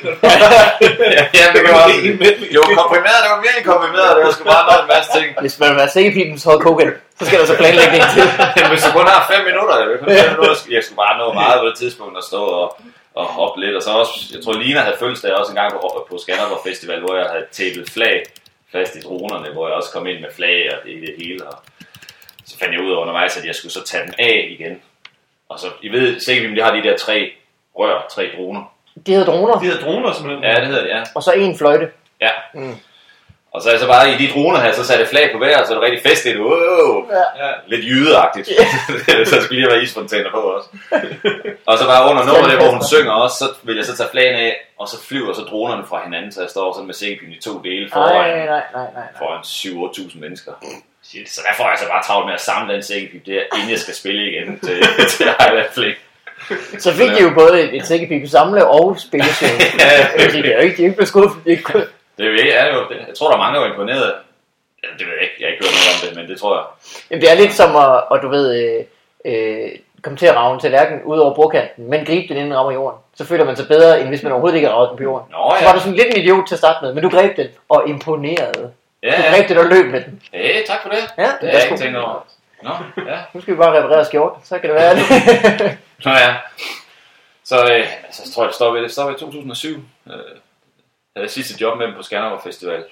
Ja, det var Helt medley. det var komprimeret, det var virkelig komprimeret, det var sgu bare noget en masse ting. Hvis man vil være sækkepipens Hulk Hogan, så skal der så planlægning til. Men hvis du kun har 5 minutter, jeg, kun fem minutter, jeg skulle bare nå meget på det tidspunkt at stå og, og hoppe lidt. Og så også, jeg tror Lina havde fødselsdag også en gang på, på Skanderborg Festival, hvor jeg havde tæppet flag fast i dronerne, hvor jeg også kom ind med flag og det, det hele. Og så fandt jeg ud af undervejs, at jeg skulle så tage dem af igen. Og så, I ved sikkert, de har de der tre rør, tre droner. De hedder droner, De hedder droner simpelthen. Ja, det hedder det, ja. og så en fløjte. Ja. Mm. Og så er jeg så bare i de droner her, så satte jeg flag på hver, så er det rigtig festligt. Wow. Ja. Lidt jydeagtigt. så skulle lige være isfontæner på også. og så bare under nummeret, der, hvor hun synger også, så vil jeg så tage flagen af, og så flyver så dronerne fra hinanden, så jeg står sådan med sækkepin i to dele Nej, foran, nej, nej, nej, nej. foran 7-8.000 mennesker. Shit. Så der får jeg så bare travlt med at samle den sækkepip der, inden jeg skal spille igen til, til Highland Flick. Så fik de jo både et, et samle og spilleshow. Ja. Sige, det er jo ikke, de er ikke blevet skuffet. De er ikke Det er jo, er jo det. Jeg tror, der er mange, der er imponeret. Ja, det ved jeg ikke. Jeg har ikke hørt noget om det, men det tror jeg. Jamen, det er lidt som at, og du ved, øh, øh, komme til at rave en tallerken ud over bordkanten, men gribe den inden den rammer jorden. Så føler man sig bedre, end hvis man overhovedet ikke har ravet den på jorden. Nå Så ja. var du sådan lidt en idiot til at starte med, men du greb den og imponerede. Ja, Du ja. greb den og løb med den. Hey, tak for det. Ja, Det har jeg ikke tænkt over. Nå, ja. Nu skal vi bare reparere skjorten, så kan det være det. Nå ja. Så øh, altså, jeg tror, det stoppede, det stoppede i 2007. Øh, jeg havde sidste job med dem på Skanderborg Festival.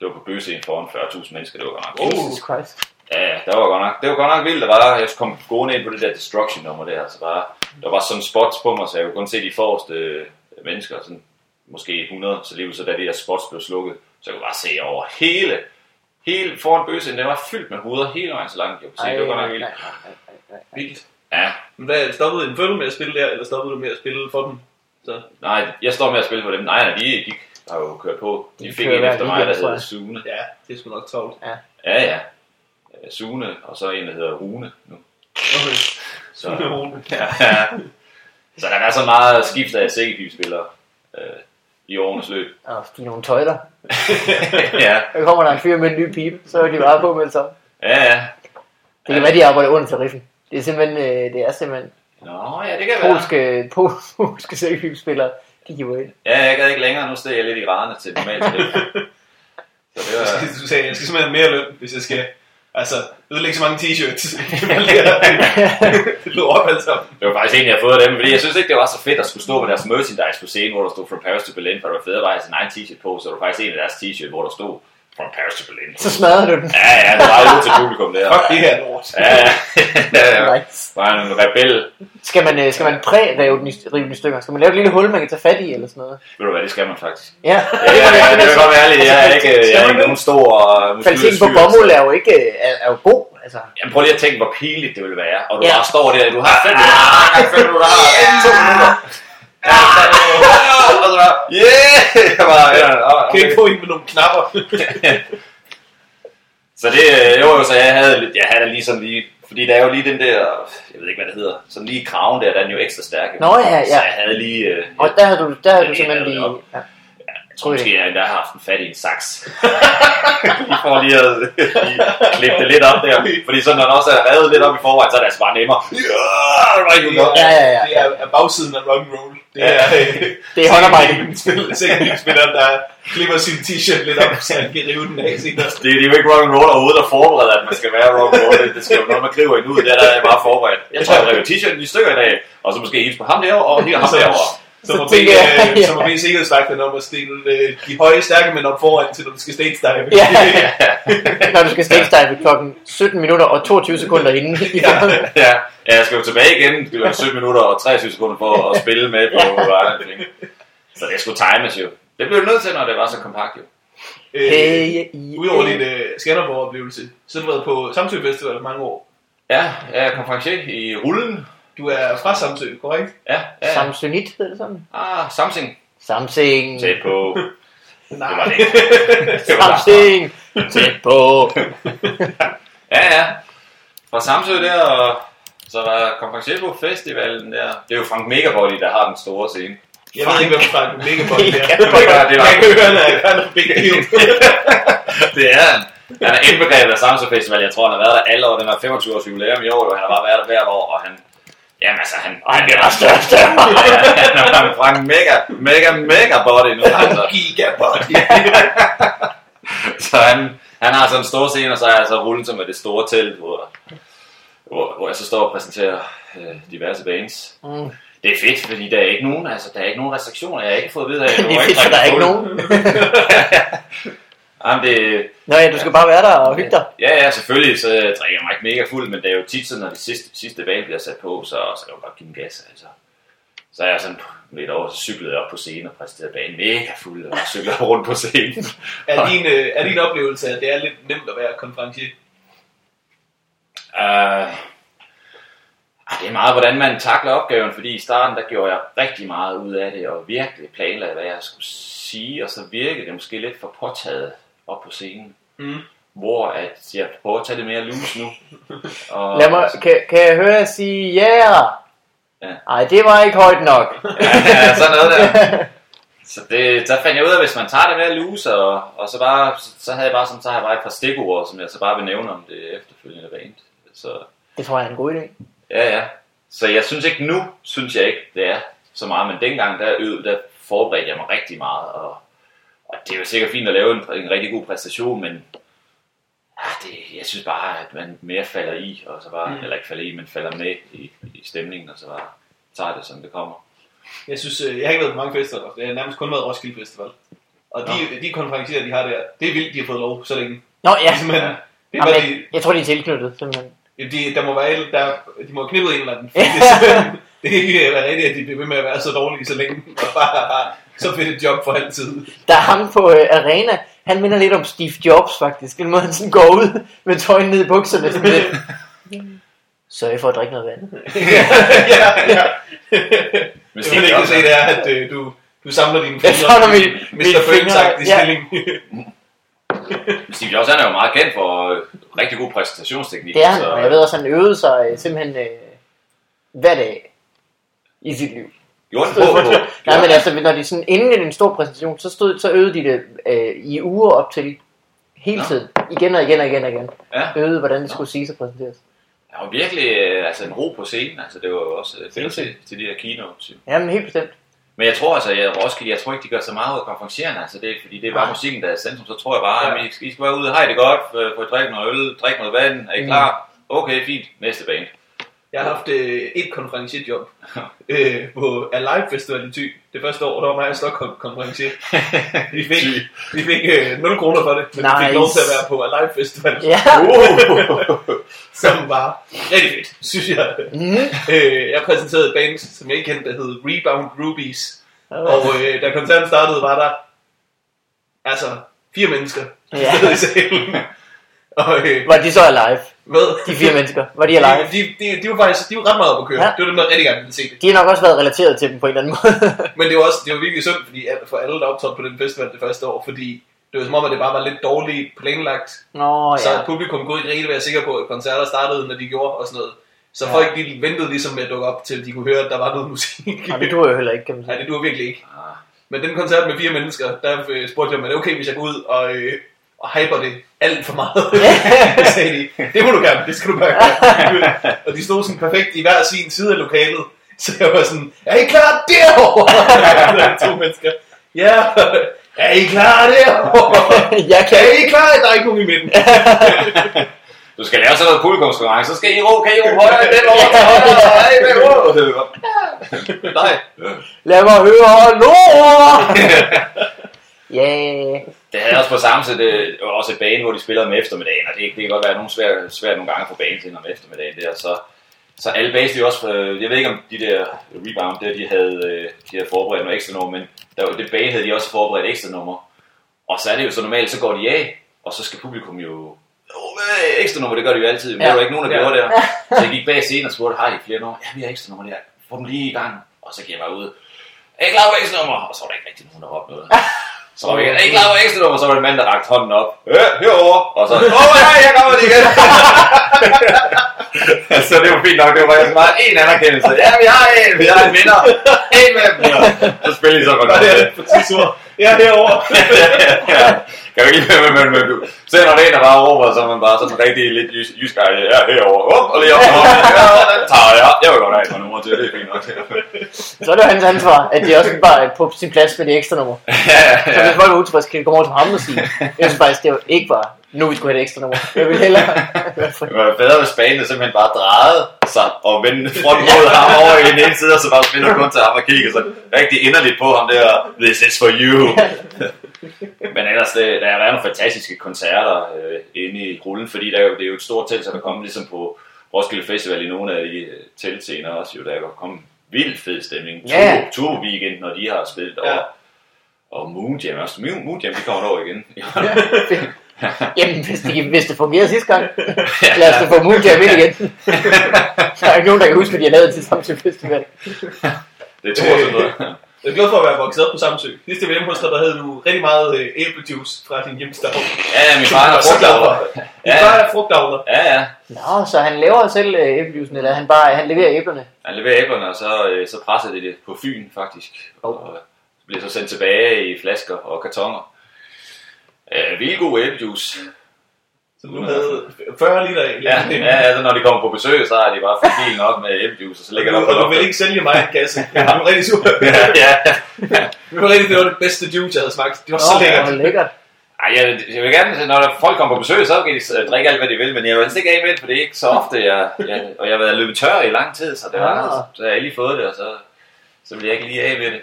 Det var på Bøgescenen foran 40.000 mennesker. Det var godt nok. Jesus Christ. Ja, ja, det var godt nok, det var godt nok vildt. Der var, jeg kom gående ind på det der Destruction nummer der. Så bare, der var sådan spots på mig, så jeg kunne kun se de forreste øh, mennesker. Sådan, måske 100, så lige så da de der spots blev slukket, så jeg kunne bare se over hele, hele foran Bøgescenen. Det var fyldt med hoveder hele vejen så langt. Jeg kunne se, det var godt nok vildt. Vildt. Ja, Men hvad, stoppede din følge med at spille der, eller stoppede du med at spille for dem? Så. Nej, jeg står med at spille for dem. Nej, nej, de gik. Har jo kørt på. De De fik en efter mig, der hedder. Sune. Ja, det er sgu nok travlt. Ja, ja. Øh, Sune, og så en, der hedder Rune nu. Okay. Så, ja, ja. så der er så meget skift af sækkepibespillere øh, i årenes løb. Og de er nogle tøjler. ja, Der kommer der en fyr med en ny pipe, så er de bare på med det samme. ja, ja. Det kan være, de arbejder under tariffen. Det er simpelthen, øh, det er simpelthen Nå, ja, det kan være. polske, pol- polske sækkepibespillere. De giver ind. Ja, jeg gad ikke længere. Nu steg jeg lidt i rane til normalt tarif. Så det var... Du sagde, jeg skal simpelthen have mere løn, hvis jeg skal altså, ødelægge så mange t-shirts. det lå op alt sammen. Det var faktisk en, jeg har fået af dem, fordi jeg synes ikke, det var så fedt at skulle stå med deres merchandise på scenen, hvor der stod From Paris to Berlin, for det var fedt at sin egen t-shirt på, så det var faktisk en af deres t-shirt, hvor der stod From Paris to Berlin. Så smadrer du den. Ja, ja, det var ud til publikum der. Fuck det her lort. Ja, ja. ja, ja. Nice. En rebel. Skal man, øh, skal man præ-rive den, i- rive den i stykker? Skal man lave et lille hul, man kan tage fat i, eller sådan noget? Ved du hvad, det skal man faktisk. Ja, Ja, ja, ja, det vil godt være ærlig. Jeg er ikke, jeg er ikke nogen stor og Kvaliteten på bomuld er jo ikke øh, er, er jo god. Altså, Jamen prøv lige at tænke, hvor pinligt det vil være. Og du Ja. bare står der, du har fem minutter, ah, fem minutter, ah, to minutter. Ja, og så bare, yeah! Jeg ja, Kan ikke få en med nogle knapper. Så det, øh, jo, jo, så jeg havde, lidt- jeg havde lige sådan lige, fordi der er jo lige den der, jeg ved ikke, hvad det hedder, sådan lige kraven der, der er den jo ekstra stærk. Nå, ja, ja. Så jeg havde lige, øh, og der har du, der har du simpelthen lige... Ja. Jeg tror måske, jeg endda har haft en fat i en saks. lige for lige at lige klippe det lidt op der. Fordi så når den også er revet lidt op i forvejen, så er det altså bare nemmere. Ja. Ja, ja, ja. Det er, er bagsiden af rock and roll. Det er, øh, Det er håndarbejde. Sækkenspilleren, der klipper sin t-shirt lidt op, så han kan rive den af senere. Det, det er jo ikke rock and roll overhovedet at forberede, at man skal være roll. Det, skal jo noget, man griber ind ud. Det er der er bare forberedt. Jeg tror, jeg rev t-shirten i stykker i dag, og så måske hilse på ham derovre, og her ham derovre. Så må bede, jeg- så må bede sikkerhedsvagterne om at stille øh, de høje, stærke mænd op foran, til når du skal stage dive. Ja. Når du skal stage klokken 17 minutter og 22 sekunder inden. ja, ja, ja, jeg skal jo tilbage igen. Det var 17 minutter og 23 sekunder for at spille med på Thing. Så det skulle times jo. Det blev du nødt til, når det var så kompakt jo. Øh, Hey, i, Udover din øh, Skanderborg-oplevelse, så har du været på Samsø Festival mange år. Ja, jeg er konferencier i rullen. Du er fra Samsø, korrekt? Ja, ja. Samsonit, hedder det sådan? Ah, Samsing. Samsing. Tæt på. Nej. Det var det ikke. Det var Samsing. Tæt på. Ja, ja. Fra Samsø der, og så var konferencier på festivalen der. Det er jo Frank Megabody, der har den store scene. Jeg ved ikke, hvem Frank Megabody er. Ja, det var- det var- Jeg kan høre, at han er big deal. det er han. Han er indbegrebet af Samsø Festival. Jeg tror, han har været der alle år. Den er 25 års jubilæum i år, og han har bare været der hvert år, og han... Jamen altså, han... Og han bliver bare større og større. Han er Frank Mega, Mega, Mega Body nu. Altså. Gigabody. Så han, han har sådan en stor scene, og så er jeg så rullen som med det store telt, hvor, hvor, hvor jeg så står og præsenterer øh, diverse bands. Mm. Det er fedt, fordi der er ikke nogen, altså, der er ikke nogen restriktioner. Jeg har ikke fået at vide, at jeg Det er fedt, for der er ikke nogen. Jamen, det, Nå ja, du skal bare være der og hygge dig. ja, ja, selvfølgelig, så drikker jeg mig ikke mega fuld, men det er jo tit sådan, når de sidste, sidste band bliver sat på, så, så kan jeg jo godt give den gas, altså. Så er jeg sådan lidt over, så cyklede jeg op på scenen og præsenterede banen mega fuld, og cyklede rundt på scenen. Er din, øh, er din oplevelse, at det er lidt nemt at være konferencier? Uh, det er meget, hvordan man takler opgaven, fordi i starten, der gjorde jeg rigtig meget ud af det, og virkelig planlagde, hvad jeg skulle sige, og så virkede det måske lidt for påtaget op på scenen. Mm. Hvor at jeg prøver at tage det mere loose nu. Og, Lad mig, kan, kan jeg høre jer sige yeah? Ja. Nej, det var ikke højt nok. ja, sådan noget der. Så det, der fandt jeg ud af, at hvis man tager det mere loose, og, og så, bare, så havde jeg bare sådan, så har jeg bare et par stikord, som jeg så bare vil nævne om det efterfølgende band. Så Det tror jeg er en god idé. Ja, ja. Så jeg synes ikke nu, synes jeg ikke, det er så meget, men dengang, der, øvede, der forberedte jeg mig rigtig meget, og, og det er jo sikkert fint at lave en, en rigtig god præstation, men ah, det, jeg synes bare, at man mere falder i, og så bare, Mm. eller ikke falder i, men falder med i, i stemningen, og så bare tager det, som det kommer. Jeg synes, øh, jeg har ikke været på mange festivaler. Det har nærmest kun været Roskilde Festival. Og de, de konferencier, de har der, det er vildt, de har fået lov så længe. Nå ja, Det er simpelthen, det er Jamen, bare, jeg, de, jeg tror, de er tilknyttet, simpelthen. de, der må være, der, de må have knippet en eller anden. Det, er det er ikke være rigtigt, at de bliver ved med at være så dårlige så længe, og bare har så fedt et job for altid. Der er ham på øh, Arena, han minder lidt om Steve Jobs faktisk. Den måde, han sådan går ud med tøjen ned i bukserne. Sådan lidt. Sørg for at drikke noget vand. ja, ja. Men Det man ikke kan se, det er, at øh, du, Du samler dine Jeg samler mine- Mr. fingre, ja. stilling. Steve Jobs han er jo meget kendt for øh, rigtig god præsentationsteknik. Det er han, så, og jeg ved også, at han øvede sig øh, simpelthen øh, hver dag i sit liv. Gjorde han på, på. Nej, men altså, når de sådan, inden en stor præsentation, så, stod, så øvede de det øh, i uger op til hele tiden. Igen og igen og igen og igen. Ja. Øvede, hvordan det skulle siges og præsenteres. Han var virkelig øh, altså en ro på scenen. Altså, det var jo også øh, fedt til, til de her keynotes. jo. Jamen, helt bestemt. Men jeg tror altså, jeg, Roskilde, jeg tror ikke, de gør så meget ud af konferencierende. Altså, det er, fordi det er bare Nej. musikken, der er centrum. Så tror jeg bare, Ja. at I, skal- I skal være ude, hej det godt, få få drikke noget øl, drikke noget vand, er I Mm. klar? Okay, fint, næste band. Jeg har haft øh, et konferencierjob øh, på Alive Festival i Thy. Det første år, der var mig og Stockholm konferencier. Vi fik, vi fik øh, 0 kroner for det, men vi Nice. fik lov til at være på Alive Festival, Ja. Uh. som var rigtig fedt, synes jeg. Mm. Øh, jeg præsenterede et band, som jeg ikke kendte, der hed Rebound Rubies. Og Og, øh, da koncerten startede, var der altså fire mennesker Ja. ja. i salen. Og øh, var de så alive? Hvad? De fire mennesker. Var de alive? De, de, de, var faktisk de var ret meget op at køre. Ja. Det var dem, der rigtig gerne ville se det. De har nok også været relateret til dem på en eller anden måde. Men det var også det var virkelig synd fordi, for alle, der optrådte på den festival det første år, fordi det var som om, at det bare var lidt dårligt planlagt. Nå, Så ja. publikum kunne ikke rigtig være sikker på, at koncerter startede, når de gjorde og sådan noget. Så Ja. folk de ventede ligesom med at dukke op, til de kunne høre, at der var noget musik. Og det duer jo heller ikke, kan man Nej, sige. det duer virkelig ikke. Ah. Men den koncert med fire mennesker, der øh, spurgte jeg, er det okay, hvis jeg går ud og, øh, og hyper det alt for meget? det sagde de, det må du gerne, det skal du bare gøre. og de stod sådan perfekt i hver sin side af lokalet. Så jeg var sådan, er I klar derovre? to mennesker. Ja, er I klar derovre? jeg kan Er I klar? Der er ikke nogen i midten. Du skal lave sådan noget publikumskonkurrence, så skal I ro, kan I ro højere end den over til højre, ro. Nej. Lad mig høre! Ja. Yeah. Det havde også på samme tid, det var også et bane, hvor de spillede om eftermiddagen, og det, det kan godt være nogle svært, svært nogle gange at få banen til om eftermiddagen der, så, så alle base, de også, øh, jeg ved ikke om de der rebound der, de havde, øh, de havde forberedt noget ekstra nummer, men der, det bane havde de også forberedt ekstra nummer, og så er det jo så normalt, så går de af, og så skal publikum jo, hvad, ekstra nummer, det gør de jo altid, men ja. Ja. det var ikke nogen, der Ja. gjorde det, så jeg gik bag scenen og spurgte, har I flere nummer? Ja, vi har ekstra nummer der, få dem lige i gang, og så gik jeg bare ud, er I klar over ekstra nummer? Og så var der ikke rigtig nogen, der op noget. Så var vi, er I klar over ekstra nummer? Så var det en mand, der rakte hånden op. Ja, herovre. Og så, åh oh, ja, jeg kommer igen. så det var fint nok. Det var bare meget en anerkendelse. Ja, vi har en. Vi har en vinder. En med dem. Ja. Så spiller I så godt. Var det er ord. Ja, herovre. ja. Kan vi ikke lide med, med, med, så når det er en, der bare råber, så man bare sådan rigtig lidt jysk, jysk ja, herovre. Up, og lige op hånden. Ja, den tager jeg. Jeg vil godt have et numre til, det er fint nok. Så er det jo hans ansvar, at de også bare er på sin plads med de ekstra nummer. ja, Så ja. hvis folk er utilfredse, kan de komme over til ham og sige, jeg synes faktisk, det var ikke bare, nu vi skulle have et ekstra nummer. Jeg vil hellere. Det var bedre, hvis banen simpelthen bare drejede sig og vendte front mod ham over i den ene side, og så bare spillede kun til ham og kiggede så rigtig inderligt på ham der, this is for you. Men ellers, det, der har været nogle fantastiske koncerter øh, inde i rullen, fordi der er jo, det er jo et stort telt, så der kommer ligesom på Roskilde Festival i nogle af de øh, teltscener også, jo, der er jo kommet vild fed stemning. Ja. Tour, Tour Weekend, når de har spillet Ja. over. Og Moon Jam også. Moon Moon Jam, de kommer over igen. Jamen, hvis det, hvis det fungerede sidste gang, lad os da få Moon Jam ind igen. Der er ikke nogen, der kan huske, hvad de har lavet til Samsø Festival. det tror jeg sådan noget. Jeg er glad for at være vokset op på Samsø. Sidste VM hos dig, der havde du rigtig meget øh, æblejuice fra din hjemstavn. Ja, ja, min far er frugtavler. Ja. far er frugtavler. Ja, ja. Nå, så han laver selv øh, æblejuicen, eller han bare han leverer æblerne. Han leverer æblerne, og så, øh, så presser de det på Fyn, faktisk. Oh. Og bliver så sendt tilbage i flasker og kartoner. Øh, vildt god æblejuice. Så du havde 40 liter af. Ja, ja, altså når de kommer på besøg, så har de bare fået bilen op med æblejuice, og så ligger der på du, og du vil ikke sælge mig en kasse. Jeg var rigtig sur. ja, ja. Det var rigtig, det var det bedste juice, jeg havde smagt. Det var så Åh, lækkert. hvor lækkert. Ej, jeg, jeg vil gerne, når der folk kommer på besøg, så kan de drikke alt, hvad de vil, men jeg vil helst ikke af med det, for det er ikke så ofte, jeg, jeg, og jeg har været løbet tør i lang tid, så det var, Ah. så jeg har lige fået det, og så, så vil jeg ikke lige af med det.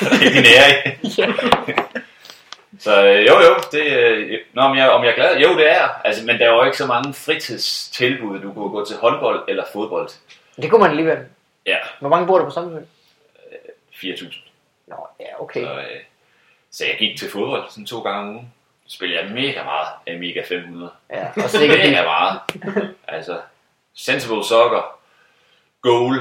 det er din ære? Så øh, jo, jo, det, øh, nå, om, jeg, om jeg er glad? Jo, det er altså, men der er jo ikke så mange fritidstilbud. Du kunne gå til håndbold eller fodbold. Det kunne man alligevel. Ja, Hvor mange bor der på Samsø? 4.000. Nå, ja, okay. Så, øh, så jeg gik til fodbold sådan to gange om ugen. Så spillede jeg mega meget Amiga 500. Ja, og sikkert Mega meget. altså, Sensible Soccer, Goal,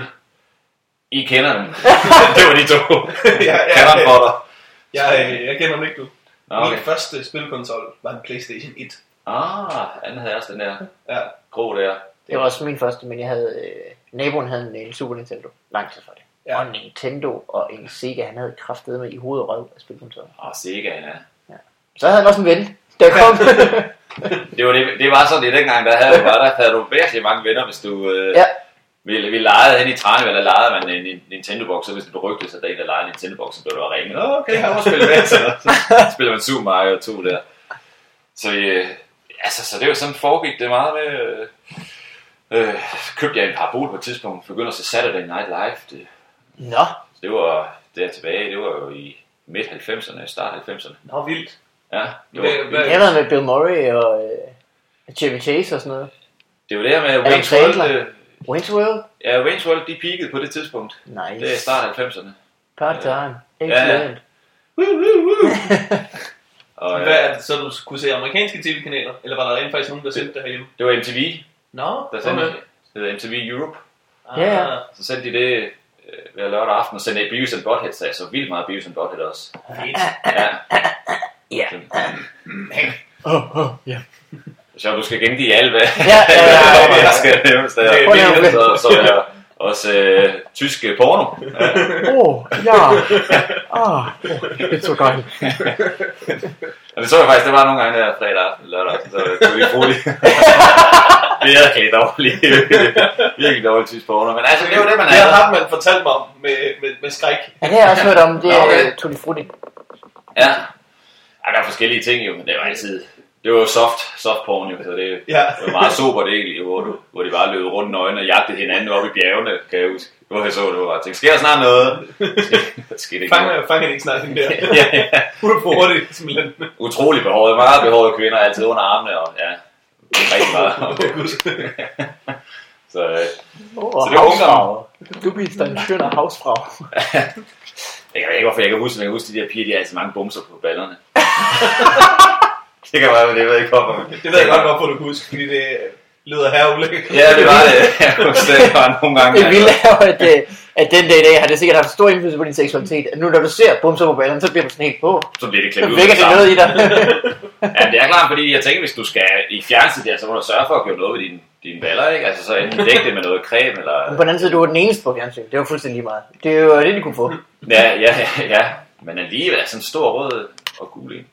I kender dem. det var de to. ja, Kender ja, jeg, jeg, jeg kender dem ikke, du. Min okay. første spilkonsol var en Playstation 1. Ah, han havde også den der Ja. grå der. Det var også min første, men jeg havde... Øh, naboen havde en, en Super Nintendo. Lang tid for det. Ja. Ja. Og en Nintendo og en Sega, han havde kraftet med i hoved og røv af spilkonsoller. Åh, Sega, ja. Så havde han også en ven, der kom. Det var, det, det var sådan, det dengang, der havde, var der, havde du virkelig mange venner, hvis du... Øh, Ja. Vi, vi legede hen i Tranevald, der legede man en, en Nintendo-box, så hvis det blev rygtet, så der en, der legede en Nintendo-box, så blev der ringet. Nå, okay, han må spille med, så, så spiller man Super Mario 2 der. Så, øh, altså, så det var sådan foregik det meget med... Øh, øh, købte jeg en parabol på et tidspunkt, begyndte at se Saturday Night Live. Det, Nå, det var der tilbage, det var jo i midt 90'erne, start 90'erne. Nå, vildt. Ja, det Hvad, var, hvad, jeg med Bill Murray og øh, Chevy Chase og sådan noget. det var det her med Wayne's World. Wayne's World? Ja, Wayne's World, de peakede på det tidspunkt. Det er Nice. start 90'erne. Part time. Ja. Excellent. Og, hvad øh, er det, så du kunne se amerikanske tv-kanaler? Eller var der rent faktisk nogen, der sendte det herhjemme? det var MTV, Nå, der sendte det. Det hedder MTV Europe. Ah, Ja, ja. Så sendte de det øh, hver lørdag aften, og sendte Beavis and Butthead, så jeg så vildt meget Beavis and Butthead også. Fedt. Ja. Ja. Åh, åh, ja. Så du skal gengive alt, hvad Ja, ja, ja, ja, ja. jeg skal nævnes der. Det- lige at- Så, så er også øh, tysk porno. Ja. Åh, ja. Åh, det er så godt. Og det så jeg faktisk, det var nogle gange der fredag aften, lørdag aften, så tog vi roligt. Virkelig dårligt. Virkelig dårligt tysk porno. Men altså, det var det, man Det havde. har Hartmann fortalt mig om med, med, med skræk. Ja, det har jeg også hørt om. Det er Okay. okay. Tutti Frutti. Ja. ja. der er forskellige ting jo, men det var altid... Det var jo soft, soft porn jo, så det Ja. var meget sobert egentlig, hvor, du, hvor de bare løb rundt nøgne og jagtede hinanden op i bjergene, kan jeg huske. Hvor jeg så det, var bare tænkte, sker der snart noget? Der skete ikke noget. Fanger, fanger de ikke snart den der? ja, ja. Hun er for hurtigt, simpelthen. Utrolig behåret, meget behårede kvinder, altid under armene, og ja, rigtig meget. så øh, Oh, Så det var ungdom. Du bist en schöner Hausfrau. jeg ved ikke, hvorfor jeg kan huske, men jeg kan huske, de der piger, de har altid mange bumser på ballerne. det kan være, men det ved jeg ikke, hvorfor. Det ved jeg godt, hvorfor du kan huske, fordi det lyder her ulækkert. Ja, det var det. Jeg husker, det var nogle gange. Det vilde er at, at den dag i dag har det sikkert haft stor indflydelse på din seksualitet. At nu når du ser bumser på ballerne, så bliver du sådan helt på. Så bliver det Så klemt ud. vækker det noget i dig. Ja, det er klart, fordi jeg tænker, hvis du skal i fjernsyn der, så må du sørge for at gøre noget ved dine, dine baller, ikke? Altså så enten dække det med noget creme, eller... Men på den anden side, du var den eneste på fjernsyn. Det var fuldstændig lige meget. Det er jo det, de kunne få. Ja, ja, ja, men alligevel er sådan en stor rød og gul en.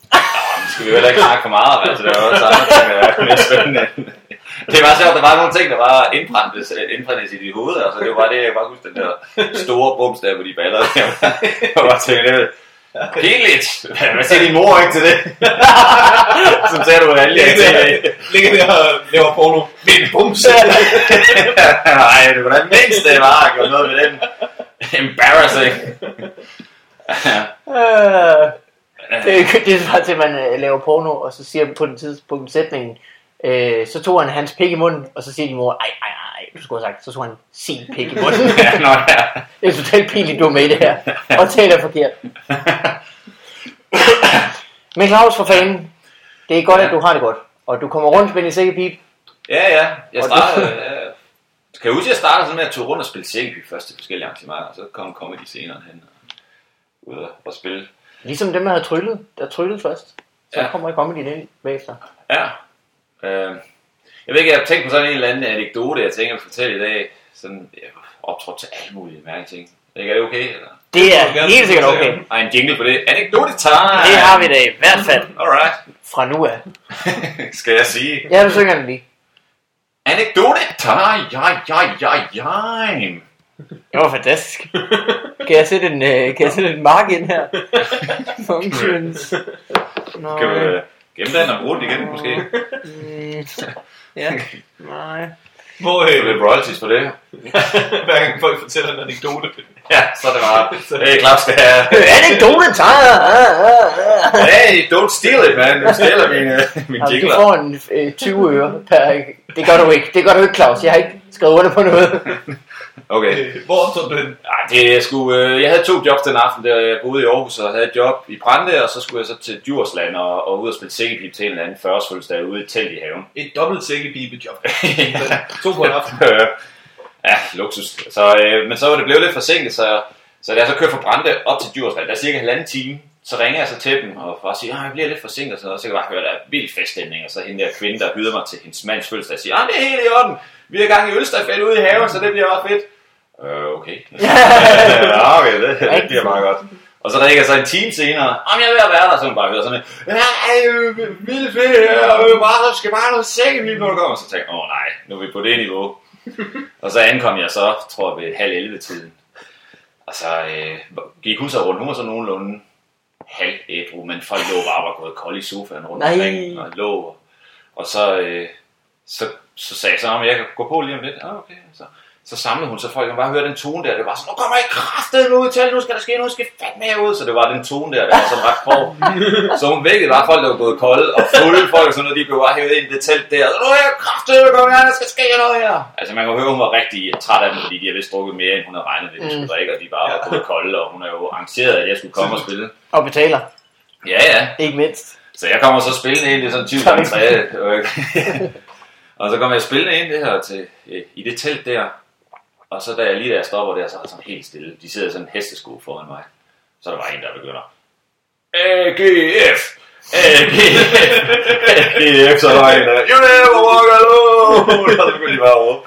Skal vi jo heller ikke snakke for meget om, altså det var også andre ting, der er mere spændende. Det var sjovt, der var nogle ting, der var indbrændt, indbrændt i dit hoved, altså det var bare det, jeg bare huske den der store bums der på de baller. Jeg bare tænkte, det pinligt. Hvad siger din mor ikke til det? Som sagde du alle i tv. Ligger der og laver porno. Min bums. Nej, det var da mindst, det var at gøre noget med den. Embarrassing. Øh, det, er bare til, at man øh, laver porno, og så siger på den tidspunkt sætningen, øh, så tog han hans pik i munden, og så siger din mor, ej, ej, ej, du skulle have sagt, så tog han sin pik i munden. ja, nå ja. det er totalt pinligt, du er med i det her, og taler forkert. Men Claus, for fanden, det er godt, at du har det godt, og du kommer rundt med din sækkepip. Ja, ja. Jeg Og startede... Ja. Kan jeg huske, at jeg startede sådan med at tage rundt og spille sækkeby først til forskellige arrangementer, og så kom comedy senere hen og ud og spille. Ligesom dem, der havde tryllet, der tryllede først. Så Ja. kommer I comedy ind bagefter. Ja. Øh, jeg ved ikke, jeg har tænkt på sådan en eller anden anekdote, jeg tænker at fortælle i dag. Sådan, jeg optrådt til alle mulige mærkelige ting. Ikke, er det okay? Eller? Det er gerne helt sikkert okay. Ej, en jingle på det. Anekdote time! Det har vi da i hvert fald Alright. fra nu af. Skal jeg sige? Ja, du synger den lige. Anekdote time! Ja, ja, ja, ja. Det var fantastisk. Kan jeg sætte en, øh, kan jeg sætte en mark ind her? Functions. Nej. Kan vi øh, gemme den og bruge den igen, måske? Mm, ja. Nej. Hvor øh, lidt royalties for det. hver gang folk fortæller en anekdote. Ja, så er det bare, hey, Claus, det her. Anekdote tager! Ah, ah, ah. Hey, don't steal it, man. Du stjæler min, min Jamen, Du får en øh, 20 øre per... Det gør du ikke. Det gør du ikke, Claus. Jeg har ikke skrevet under på noget. Okay. Øh, Hvor optog du den? Ej, det er sgu, øh, jeg havde to jobs den aften, der jeg boede i Aarhus og havde et job i Brande, og så skulle jeg så til Djursland og, og ud og spille sækkepip til en eller anden 40 ude i et telt i haven. Et dobbelt sækkepibejob. To på en aften. Ja, luksus. Så, øh, men så var det blevet lidt forsinket, så, så da jeg så kørte fra Brande op til Djursland, der er cirka halvanden time, så ringer jeg så til dem og bare siger, at jeg bliver lidt forsinket, og så kan jeg bare høre, at der er vild feststemning, og så hende der kvinde, der hyder mig til hendes mands fødselsdag, siger, at det er helt i orden, vi er i gang i ølstafet ude i haven, så det bliver også fedt. Øh, okay. ja, okay, det, det bliver meget godt. Og så ringer jeg så en time senere, om jeg er ved at være der, så hun bare hører sådan en, nej, vildt fedt, øh, bare, skal bare noget sække lige når du kommer. Så tænker jeg, åh nej, nu er vi på det niveau. og så ankom jeg så, tror jeg, ved halv 11 tiden. Og så øh, gik hun så rundt, hun var så nogenlunde halv ædru, men folk lå bare og var gået kold i sofaen rundt Nej. omkring og lå. Og så, øh, så, så sagde jeg så, om jeg kan gå på lige om lidt. Ah, okay. Så, så samlede hun så folk, og bare høre den tone der. Det var sådan, nu kommer I kraftedet ud til, nu skal der ske noget, skal fandme herud. Så det var den tone der, der var sådan ret grov. så hun vækkede bare folk, der var gået kolde, og fulde folk, sådan noget, de blev bare hævet ind i det telt der. Nu er jeg kraftedet, kom her, der skal ske noget her. Altså man kan høre, hun var rigtig træt af dem, fordi de havde vist drukket mere, end hun havde regnet med, at de skulle drikke, og de bare var gået kolde, og hun er jo arrangeret, at jeg skulle komme og spille. Og betaler, Ja, ja. ikke mindst. Så jeg kommer så spillende ind, er sådan 20 gange 3. og så kommer jeg spillende ind det her til, øh, i det telt der. Og så da jeg lige da jeg stopper der, så er det sådan helt stille. De sidder sådan en hestesko foran mig. Så er der bare en, der begynder. AGF! AGF! AGF, så er der en, der You never walk alone! Og så begynder de bare råbe.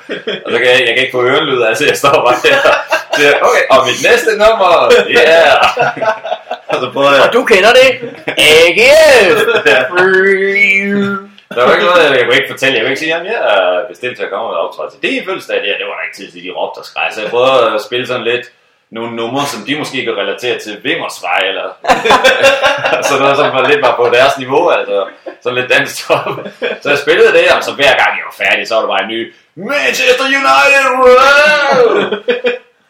Og så kan jeg, jeg kan ikke få ørenlyd, altså jeg står bare der. Så jeg, okay, og mit næste nummer, yeah! Og så prøver jeg, Og du kender det? AGF! Der var ikke noget, jeg kunne ikke fortælle. Jeg kunne ikke sige, at jeg er bestemt til at komme og optræde til din fødselsdag. Det, det var der ikke tid til, de råbte og skreg. Så jeg prøvede at spille sådan lidt nogle numre, som de måske kan relatere til Vimmersvej, eller så noget, som var lidt var på deres niveau, altså sådan lidt dansk top. Så jeg spillede det, og så hver gang jeg var færdig, så var der bare en ny Manchester United, wow!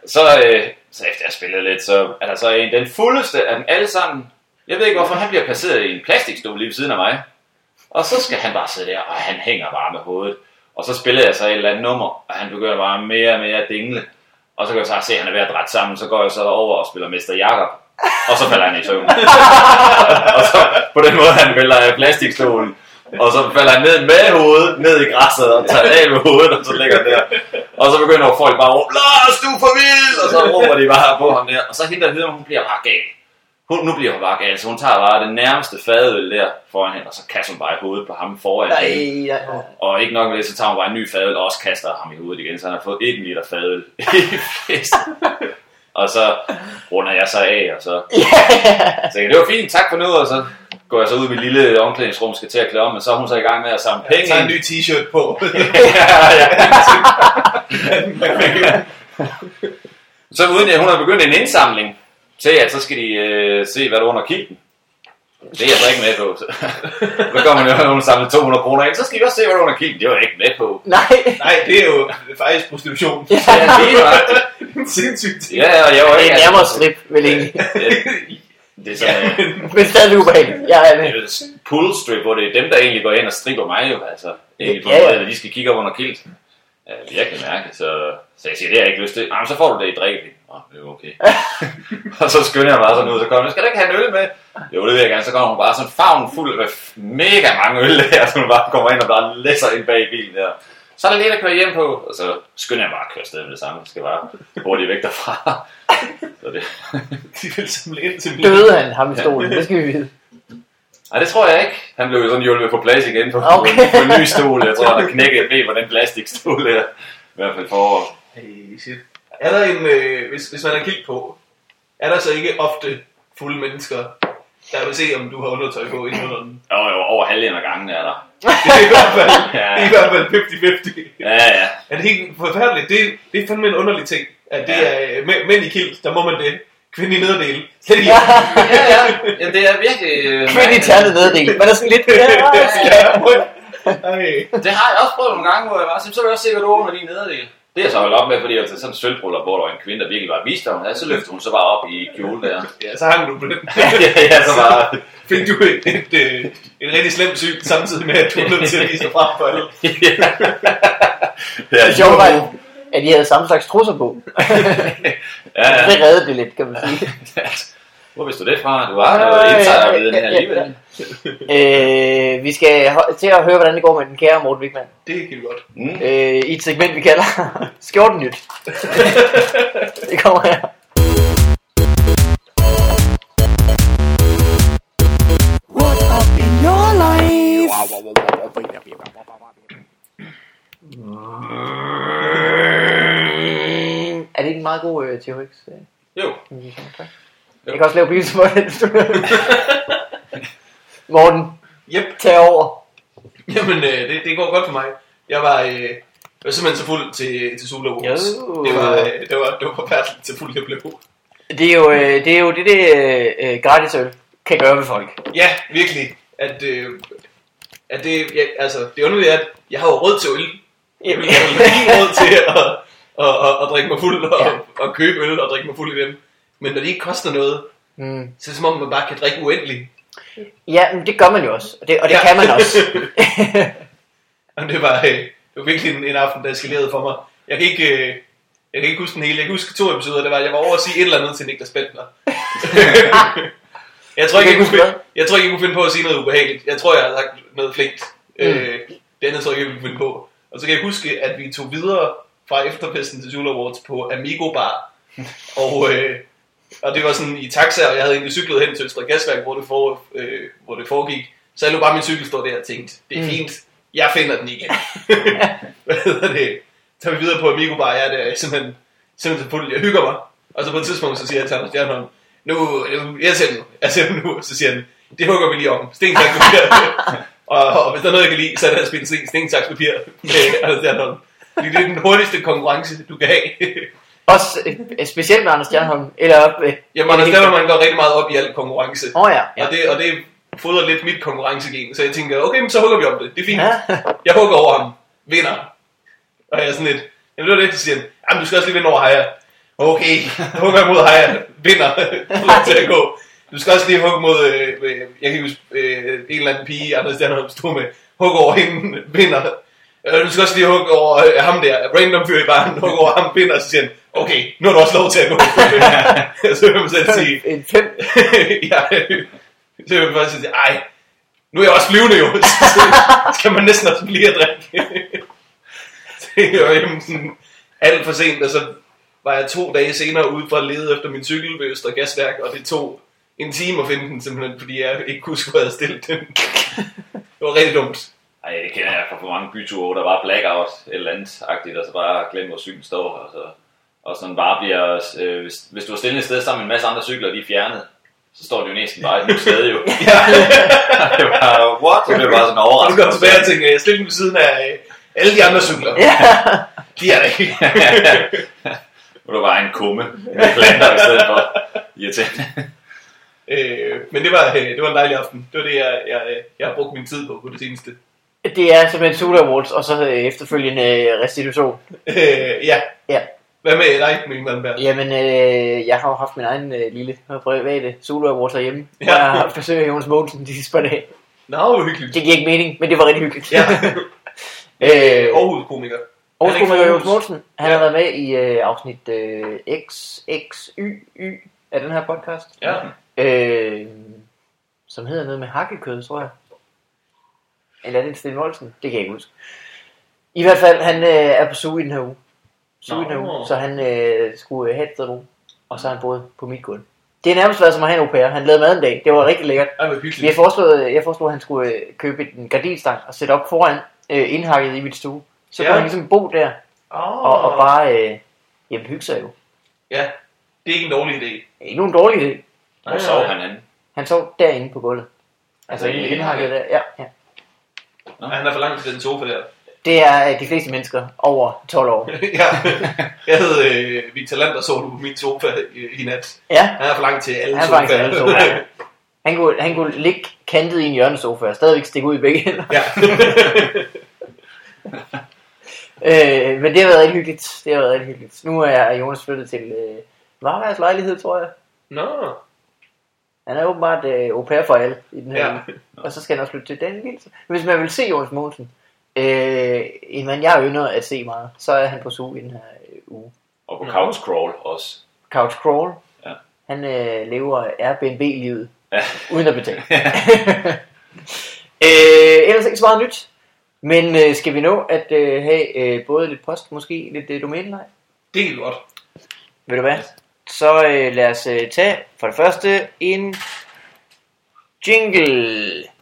Så, øh, så efter jeg spillede lidt, så er der så en, den fuldeste af dem alle sammen. Jeg ved ikke, hvorfor han bliver placeret i en plastikstol lige ved siden af mig. Og så skal han bare sidde der, og han hænger bare med hovedet. Og så spiller jeg så et eller andet nummer, og han begynder bare mere og mere at dingle. Og så kan jeg så se, at han er ved at drætte sammen, så går jeg så over og spiller Mester Jakob. Og så falder han i søvn. og så på den måde, han vælger af plastikstolen. Og så falder han ned med hovedet, ned i græsset, og tager af med hovedet, og så ligger han der. Og så begynder folk bare at råbe, Lars, du er for vild! Og så råber de bare på ham der. Og så hende, der hun bliver bare gal. Hun, nu bliver hun bare gal, så hun tager bare den nærmeste fadøl der foran hende, og så kaster hun bare i hovedet på ham foran Nej, hende. Og ikke nok med det, så tager hun bare en ny fadøl, og også kaster ham i hovedet igen, så han har fået 1 liter fadøl i festen. Og så runder jeg så af, og så så jeg, det var fint, tak for nu, og så går jeg så ud i mit lille omklædningsrum, skal til at klæde om, men så er hun så i gang med at samle penge Tag en ny t-shirt på. ja, ja. Så uden at hun har begyndt en indsamling til, at så skal de øh, se, hvad der er under kilden. Det er jeg så ikke med på. Så, kommer man jo, når hun samler 200 kroner ind, så skal de også se, hvad der er under kilden. Det var jeg ikke med på. Nej. Nej, det er jo faktisk prostitution. Ja, lige nøjagtigt. Sindssygt ting. Ja, og jeg var Det ikke... er nærmere strip, vel egentlig. Det er sådan, øh, Men stadig ubehageligt. Jeg er med. det er pull strip, hvor det er dem, der egentlig går ind og stripper mig jo, altså. Egentlig på Ja, en ja. måde, eller de skal kigge op under kilt. Ja, virkelig mærkeligt, så, så jeg siger, det har jeg ikke lyst til. Jamen, så får du det i drikke. Åh, det er okay. og så skynder jeg mig sådan ud, så kommer jeg, skal du ikke have en øl med? Jo, det vil jeg gerne. Så kommer hun bare sådan favn fuld af mega mange øl der, så hun bare kommer ind og bare læsser ind bag i bilen der. Så er der lidt at køre hjem på, og så skynder jeg bare at køre afsted med det samme. Jeg skal bare hurtigt væk derfra. så det, De vil samle ind til Døde han ham i stolen, det skal vi vide. Nej, det tror jeg ikke. Han blev jo sådan hjulpet på plads igen på, Okay. på en ny stol. Jeg tror, han har knækket et ben på den plastikstol der. I hvert fald for Hey, shit. Er der en, øh, hvis, hvis man har kigget på, er der så ikke ofte fulde mennesker, der vil se, om du har undertøj på inden under den? jo, jo, over halvdelen af gangen er der. Det er i hvert fald, Ja. det er i hvert fald 50-50. Ja, ja. Er det helt forfærdeligt? Det, det er fandme en underlig ting, at det Ja. er øh, mæ- mænd i kilt, der må man det. Kvinde i nederdel. Slet ikke. Ja. Ja, ja. Det er virkelig... øh, Kvinde i ternet neddel. Man er sådan lidt... ja, Ej. Det har jeg også prøvet nogle gange, hvor jeg var sådan, så vil jeg også se, hvad du under din nederdel. Det er jeg så holdt op med, fordi jeg til sådan en sølvbryllup, hvor der var en kvinde, der virkelig var vist om. Ja, så løftede hun så bare op i kjole der. Ja, så hang du på den. ja, ja, så bare... Fik du et, et, et, et rigtig slemt syn, samtidig med, at du er nødt til at vise dig frem for alle. ja, Det er sjovt, at- de havde samme slags trusser på. ja, ja. Det reddede det lidt, kan man sige. Hvor vidste du det fra? Du har noget insiderviden her alligevel. øh, vi skal til at høre, hvordan det går med den kære Morten Wigman. Det vi godt. Mm. Øh, I et segment, vi kalder Skjorten Nyt. det kommer her. Meget god øh, THX? Øh, Jo. Tak. Jeg kan også lave du vil. Morten, Yep. tag over. Jamen, øh, det, det går godt for mig. Jeg var, øh, jeg var simpelthen så fuld til, til Sula Awards. Det var, øh, det var, det var forfærdeligt til fuld jeg blev. Det er jo øh, det, er jo det, det øh, øh, gratis øl kan gøre ved folk. Ja, virkelig. At, øh, at det, ja, altså, det underlige er, at jeg har jo råd til øl. Jeg vil jeg har lige råd til at, at, at, at, drikke mig fuld og, Ja. at købe øl og drikke mig fuld i dem. Men når det ikke koster noget, Mm. så er det som om, man bare kan drikke uendeligt. Ja, men det gør man jo også. Og det, og det Ja. kan man også. Og det var, øh, det var virkelig en, en aften, der eskalerede for mig. Jeg kan ikke, øh, jeg kan ikke huske den hele. Jeg kan huske to episoder. Det var, jeg var over at sige et eller andet til Niklas Bentner. jeg, tror ikke, jeg, kunne finde, jeg tror ikke, jeg kunne finde på at sige noget ubehageligt. Jeg tror, jeg har sagt noget flinkt. Mm. Øh, det andet tror jeg ikke, jeg kunne finde på. Og så kan jeg huske, at vi tog videre fra efterfesten til Zulu Awards på Amigo Bar. Og, øh, og det var sådan i taxa, og jeg havde egentlig cyklet hen til Østre Gasværk, hvor det, for, øh, hvor det foregik. Så jeg lå bare min cykel stå der og tænkte, det er Mm. fint, jeg finder den igen. Hvad hedder det? Så er vi videre på Amigo Bar, jeg er der simpelthen, simpelthen så fuld, jeg hygger mig. Og så på et tidspunkt, så siger jeg til Anders Stjernholm, nu, nu jeg ser den nu, jeg ser den nu, så siger han, det hugger vi lige om, sten, papir. og, og, hvis der er noget, jeg kan lide, så er det at spille sten, sten, papir med Anders Stjernholm. Fordi det er den hurtigste konkurrence, du kan have. også øh, specielt med Anders Stjernholm. Eller, øh, Jamen, Anders Stjernholm går rigtig meget op i al konkurrence. Åh oh, ja. ja. Og det, og det fodrer lidt mit konkurrencegen, så jeg tænker, okay, men så hugger vi om det, det er fint. Ja. Jeg hugger over ham, vinder. Og jeg er sådan lidt, jamen det var det, så siger han, jamen du skal også lige vinde over Haja. Okay, hugger mod Haja, vinder, lov til at gå. Du skal også lige hugge mod, øh, øh, jeg kan huske, øh, en eller anden pige, Anders Stjernholm stod med, hugge over hende, vinder. Øh, Du skal også lige hugge over øh, ham der, random fyr i baren, hugge over ham, vinder, så siger han, okay, nu har du også lov til at gå. så vil man selv sige, En fem. ja, så vil man bare sige, ej, nu er jeg også flyvende jo, så skal man næsten også blive at drikke. det var jo sådan alt for sent, og så var jeg to dage senere ude for at lede efter min cykel ved Østre Gasværk, og det tog en time at finde den simpelthen, fordi jeg ikke kunne jeg havde stillet den. det var rigtig dumt. Ej, det kender jeg fra for mange byture, der var blackout et eller andet agtigt, og så bare glemme, hvor cyklen står, og så og sådan bare bliver, øh, hvis, hvis du har stillet et sted sammen med en masse andre cykler, de er fjernet, så står det jo næsten bare et nyt sted jo. Ja. det var, what? Så blev bare sådan Og du overrasket. går tilbage og tænker, jeg stiller ved siden af øh, alle de andre cykler. Ja. De er der ikke. Nu er der bare en kumme med planter i stedet for. Irriterende. øh, men det var, øh, det var en dejlig aften. Det var det, jeg, jeg, jeg har brugt min tid på på det seneste. Det er simpelthen Sula Awards, og så øh, efterfølgende øh, restitution. Øh, ja. Ja. Hvad med dig, Mikkel Malmberg? Jamen, øh, jeg har jo haft min egen øh, lille og private Sula Awards herhjemme, ja. Hvor jeg har haft besøg af Jonas Mogensen de sidste par dage. Nå, hvor hyggeligt. Det giver ikke mening, men det var rigtig hyggeligt. Ja. øh. Aarhus Han er ikke komiker Jonas Aarhus. Mogensen, han Ja. har været med i øh, afsnit øh, XXYY af den her podcast. Ja. Øh, som hedder noget med hakkekød, tror jeg. Eller er det en Sten Molsen? Det kan jeg ikke huske. I hvert fald, han øh, er på suge i den her uge. Suge i den her uge, så han øh, skulle øh, have et sted. Og så har han boet på mit gulv. Det er nærmest været som at have en au pair. Han lavede mad en dag. Det var rigtig lækkert. Har hyggeligt. foreslået, jeg foreslog, at han skulle øh, købe en gardinstang og sætte op foran øh, indhakket i mit stue. Så Ja. kunne han ligesom bo der Oh. og, og bare øh, jamen, hygge sig jo. Ja, det er ikke en dårlig idé. Det er ikke nogen dårlig idé. Hvor sov han henne? Han sov derinde på gulvet. Altså Altså, i indhakket der. Ja, ja. Og han er for langt til den sofa der. Det er øh, de fleste mennesker over 12 år. ja. Jeg hed øh, Victor Land, der så du på min sofa i, i nat. Ja, Han er for langt til alle Han er sofaer. alle sofaer. han kunne, han kunne ligge kantet i en hjørnesofa og stadigvæk stikke ud i begge hænder. ja. Øh, men det har været rigtig hyggeligt. Det har været rigtig hyggeligt. Nu er Jonas flyttet til øh, Varbergs lejlighed, tror jeg. Nå. Han er åbenbart øh, au pair for alle i den her Ja. ja. Og så skal han også flytte til den Gilse. Hvis man vil se Jonas Mogensen, øh, en mand jeg ynder at se meget, så er han på suge i den her øh, uge. Og på couch crawl også. Couch Crawl. Ja. Han øh, lever Airbnb-livet. Ja. uden at betale. øh, ellers ikke så meget nyt. Men øh, skal vi nå at øh, have øh, både lidt post, måske lidt øh, domænelej? Det er godt. Ved du hvad? Så øh, lad os øh, tage for det første en jingle.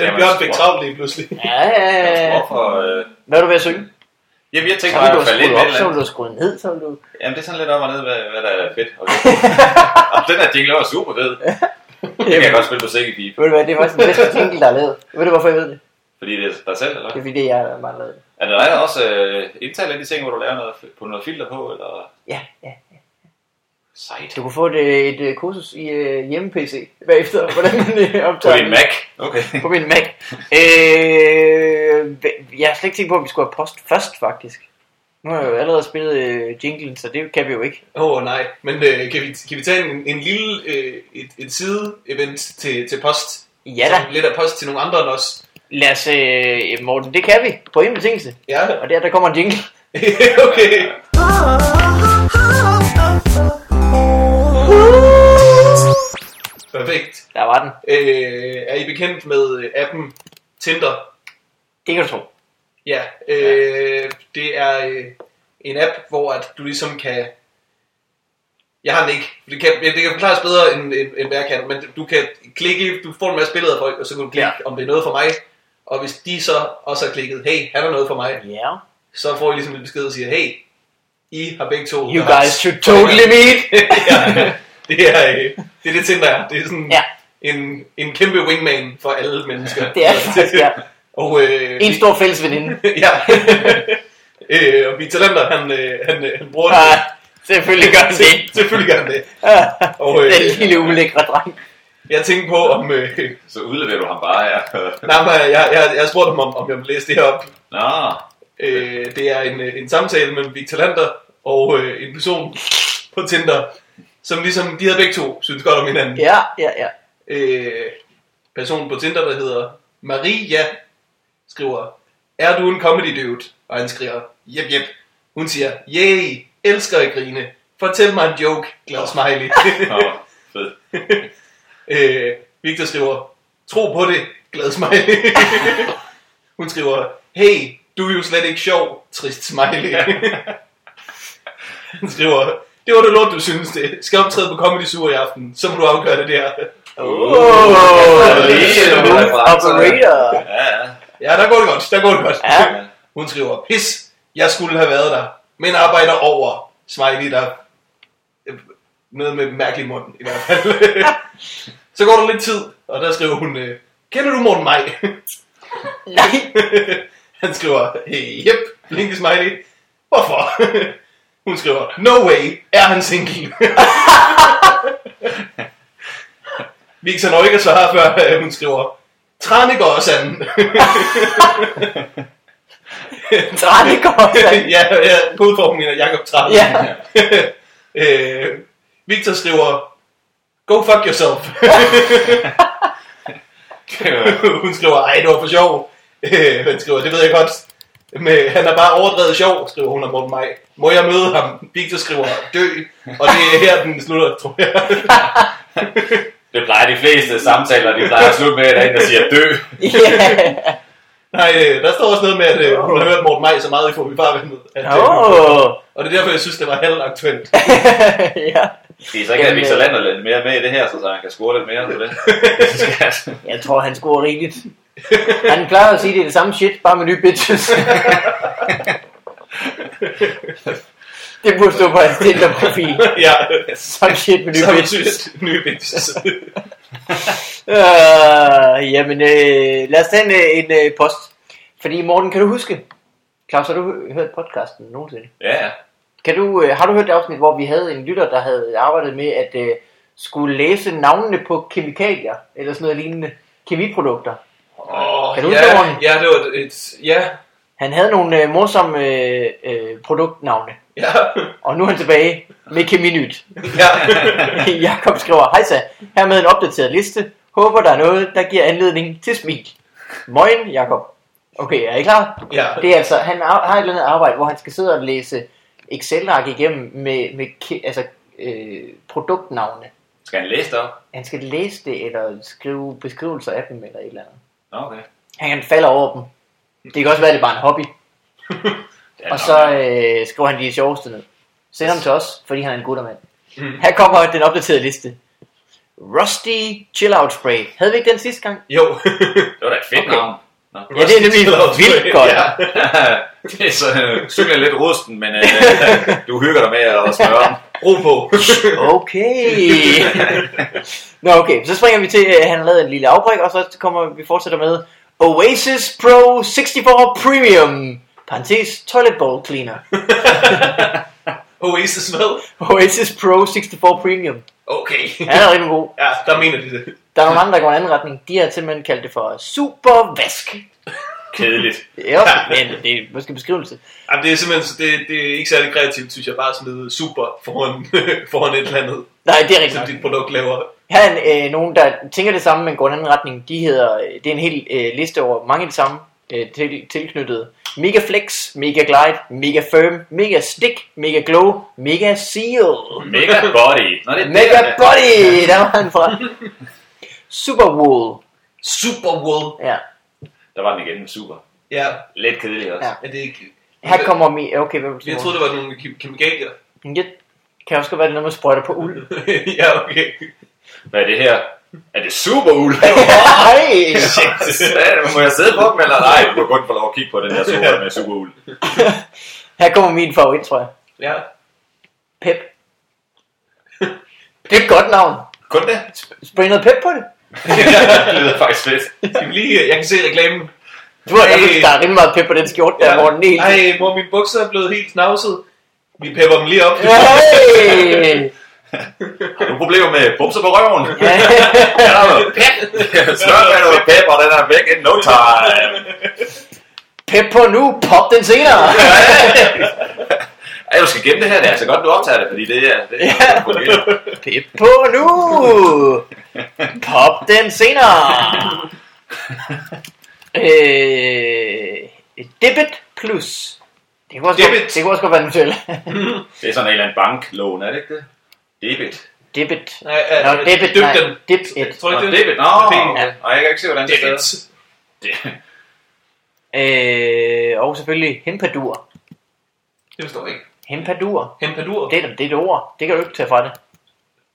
Er? Ja, den Jamen, Bjørn fik travlt lige pludselig. Ja, ja, ja. Hvorfor? Øh... Hvad er du ved at synge? Jamen, jeg Så tænker vil bare du at falde med op, så vil du have skruet ned, så vil du... Jamen, det er sådan lidt op og ned, hvad, hvad der er fedt. Okay. Og den her jingle var super fed. Det kan jeg godt spille på sækkepip. Ved du hvad, det er faktisk den bedste jingle, der er lavet. Ved du hvorfor jeg ved det? Fordi det er dig selv, eller Det er fordi, det er jeg, der bare lavet. Er der også øh, indtaler de ting, hvor du laver noget, på noget filter på, eller Ja, ja. Sejt? Du kunne få et, øh, et øh, kursus i øh, hjemme-PC bagefter, hvordan man øh, På optager din. Mac? Okay. På min Mac. Øh, jeg har slet ikke tænkt på, at vi skulle have post først, faktisk. Nu har jeg jo allerede spillet øh, jinglen, så det kan vi jo ikke. Åh oh, nej, men øh, kan, vi, kan vi tage en, en lille øh, et, et side-event til, til post? Ja da, lidt af post til nogle andre end os. lad os, øh, Morten, det kan vi, på en betingelse. Ja, Og det er, der kommer en jingle. okay. Perfekt. Der var den. Øh, er I bekendt med øh, appen Tinder? Det kan du tro. Ja, øh, det er øh, en app, hvor at du ligesom kan... Jeg har den ikke. Det kan, det kan forklares bedre, end, end, end hvad jeg kan. Men du kan klikke, du får en masse billeder af folk, og så kan du klikke, Ja. ja. om det er noget for mig. Og hvis de så også har klikket, hey, han er noget for mig, Ja. så får I ligesom en besked, der siger, hey, I har begge to... You guys should totally meet. ja, det er, øh, det er det Tinder er. Det er sådan Ja. en, en kæmpe wingman for alle mennesker. Det er det faktisk, ja. Og, øh, En stor fælles veninde. ja. øh, og Victor Lander, han, øh, han, øh, han bruger det. Ah, selvfølgelig gør han det. Selvfølgelig gør han det. Ah, Og, øh, Den lille ulækre dreng. Jeg tænkte på, om... Øh, Så udleverer du ham bare her. nej, men jeg, jeg, jeg spurgte ham, om, om jeg ville læse det her op. Nå, Øh, det er en, øh, en samtale mellem Victor Lander og øh, en person på Tinder, som ligesom, de havde begge to synes godt om hinanden. Ja, ja, ja. øh, personen på Tinder, der hedder Maria, skriver, er du en comedy dude? Og han skriver, jep, jep. Hun siger, yay, elsker at grine. Fortæl mig en joke, glad smiley. Nå fed. øh, Victor skriver, tro på det, glad smiley. Hun skriver, hey, du er jo slet ikke sjov, trist smiley. Han skriver, det var det lort, du synes det. Skal optræde på Comedy Sur i aften, så må du afgøre det der. Oh, er nogle referencer. operator. Ja, ja. Ja, der går det godt, der går det godt. Ja. Hun skriver, pis, jeg skulle have været der, men arbejder over. Smiley der. øh, Noget med mærkelig mund, i hvert fald. så går der lidt tid, og der skriver hun, øh, kender du Morten Maj? Nej. Han skriver, hey, yep, blinke smiley. Hvorfor? Hun skriver, no way, er han single? Victor når ikke at svare før øh, hun skriver, Tranegårdsen. Tranegård. ja, ja, kodformen er Jakob Tran. Ja. øh, Victor skriver, go fuck yourself. Hun skriver, ej, det var for sjov. Øh, han skriver, det ved jeg godt. Men han er bare overdrevet sjov, skriver hun om Morten Maj. Må jeg møde ham? Victor skriver, dø. Og det er her, den slutter, tror jeg. Det plejer de fleste samtaler, de plejer at slutte med, at der er en, der siger dø. Ja. Nej, øh, der står også noget med, at øh, hun har hørt Morten Maj så meget i Forbi Farvandet. At, Åh. Og det er derfor, jeg synes, det var halvt aktuelt. ja. Det er så ikke, at Jamen, Victor Lander lidt mere med i det her, så han kan score lidt mere på det. Jeg tror, han scorer rigeligt. Han plejer at sige, at det er det samme shit, bare med nye bitches. det burde stå på hans Tinder-profil. ja, Samme shit med nye samme bitches. tyt, nye bitches. Uh, jamen, øh, lad os tage en, øh, en øh, post. Fordi Morten, kan du huske? Claus, har du hørt podcasten nogensinde? Ja, ja. Kan du, øh, har du hørt det afsnit, hvor vi havde en lytter, der havde arbejdet med at øh, skulle læse navnene på kemikalier, eller sådan noget lignende, kemiprodukter. Kan du huske ja, ordene? ja, det var et, ja, Han havde nogle øh, morsomme øh, øh, produktnavne, ja, og nu er han tilbage med Keminyt. ja. Jakob skriver, Hejsa, her med en opdateret liste. Håber der er noget, der giver anledning til smil. Moin, Jakob. Okay, er I klar? ja. Det er altså, han har et eller andet arbejde, hvor han skal sidde og læse Excel-ark igennem med, med altså, øh, produktnavne. Skal han læse det op? Han skal læse det, eller skrive beskrivelser af dem, eller et eller andet. Okay. Han kan falde over dem. Det kan også være, at det er bare en hobby. Og så øh, skriver han de sjoveste ned. Send ham til os, fordi han er en guttermand. Mm. Her kommer den opdaterede liste. Rusty Chill Out Spray. Havde vi ikke den sidste gang? Jo. Det var da et fedt Okay. navn. Nå. Ja, det er nemlig vildt godt. Ja. det er så øh, lidt rusten, men øh, du hygger dig med at smøre. Ro på. Okay. Nå okay, så springer vi til, at han har lavet en lille afbræk, og så kommer vi fortsætter med Oasis Pro 64 Premium. Parentes Toilet Bowl Cleaner. Oasis hvad? Oasis Pro 64 Premium. Okay. Han er rigtig god. Ja, der mener de det. Der er nogle andre, der går en anden retning. De har simpelthen kaldt det for Super Vask. Kedeligt. Ja, men det er måske beskrivelse. Jamen, det er simpelthen, det, det er ikke særlig kreativt, synes jeg, bare smide super foran, foran et eller andet, Nej, det er rigtigt. som nok. dit produkt laver. Her er øh, nogen, der tænker det samme, men går en anden retning. De hedder, øh, det er en hel øh, liste over mange af de samme øh, til, tilknyttede. Mega Flex, Mega Glide, Mega Firm, Mega Stick, Mega Glow, Mega Seal. Mega body. Nå, det Mega der, Body, der var han fra. Super Wool. Super wool. Ja, Der var den igen. Super. Ja, Lidt kedelig også. Ja. men det er ikke... her kommer mi... Okay, hvad Jeg troede, det var nogle ke- kemikalier. Det kan også godt være, det er noget med sprøjter på uld. ja, okay. Hvad er det her? Er det super uld? Hej! Må jeg sidde på dem, eller nej? Du må kun få lov at kigge på den her super med super uld. Her kommer min favorit, tror jeg. Ja. Pep. Det er et godt navn. Kun det? Spray noget pep på det. det lyder faktisk fedt. Skal vi lige... Jeg kan se reklamen. Du har Ej. der er rimelig meget pep på den skjorte der, hvor den helt... Ej, hvor mine bukser er blevet helt snavset. Vi pepper dem lige op. Hey! Har du problemer med bumser på røven? Ja. Er der noget pep? Snart er noget pep, og den er væk in no time. Pep på nu, pop den senere. Ej, du skal gemme det her. Det er altså godt, du optager det, fordi det er... Det er Ja. Pep på nu, pop den senere. Øh, Debit Plus. Det kunne også, Debit. godt, det kunne også godt være Nutella. det er sådan en eller anden banklån, er det ikke det? Debit. Debit. Nej, øh, Nå, debit, dyb nej. den. Dip it. Tror du det? debit. Nå, Penge. okay. Ej, jeg kan ikke se, hvordan det er. Det- Øh, og selvfølgelig Hempadur. Det forstår jeg ikke. Hempadur. Hempadur. Det er, det er et ord. Det kan du ikke tage fra det.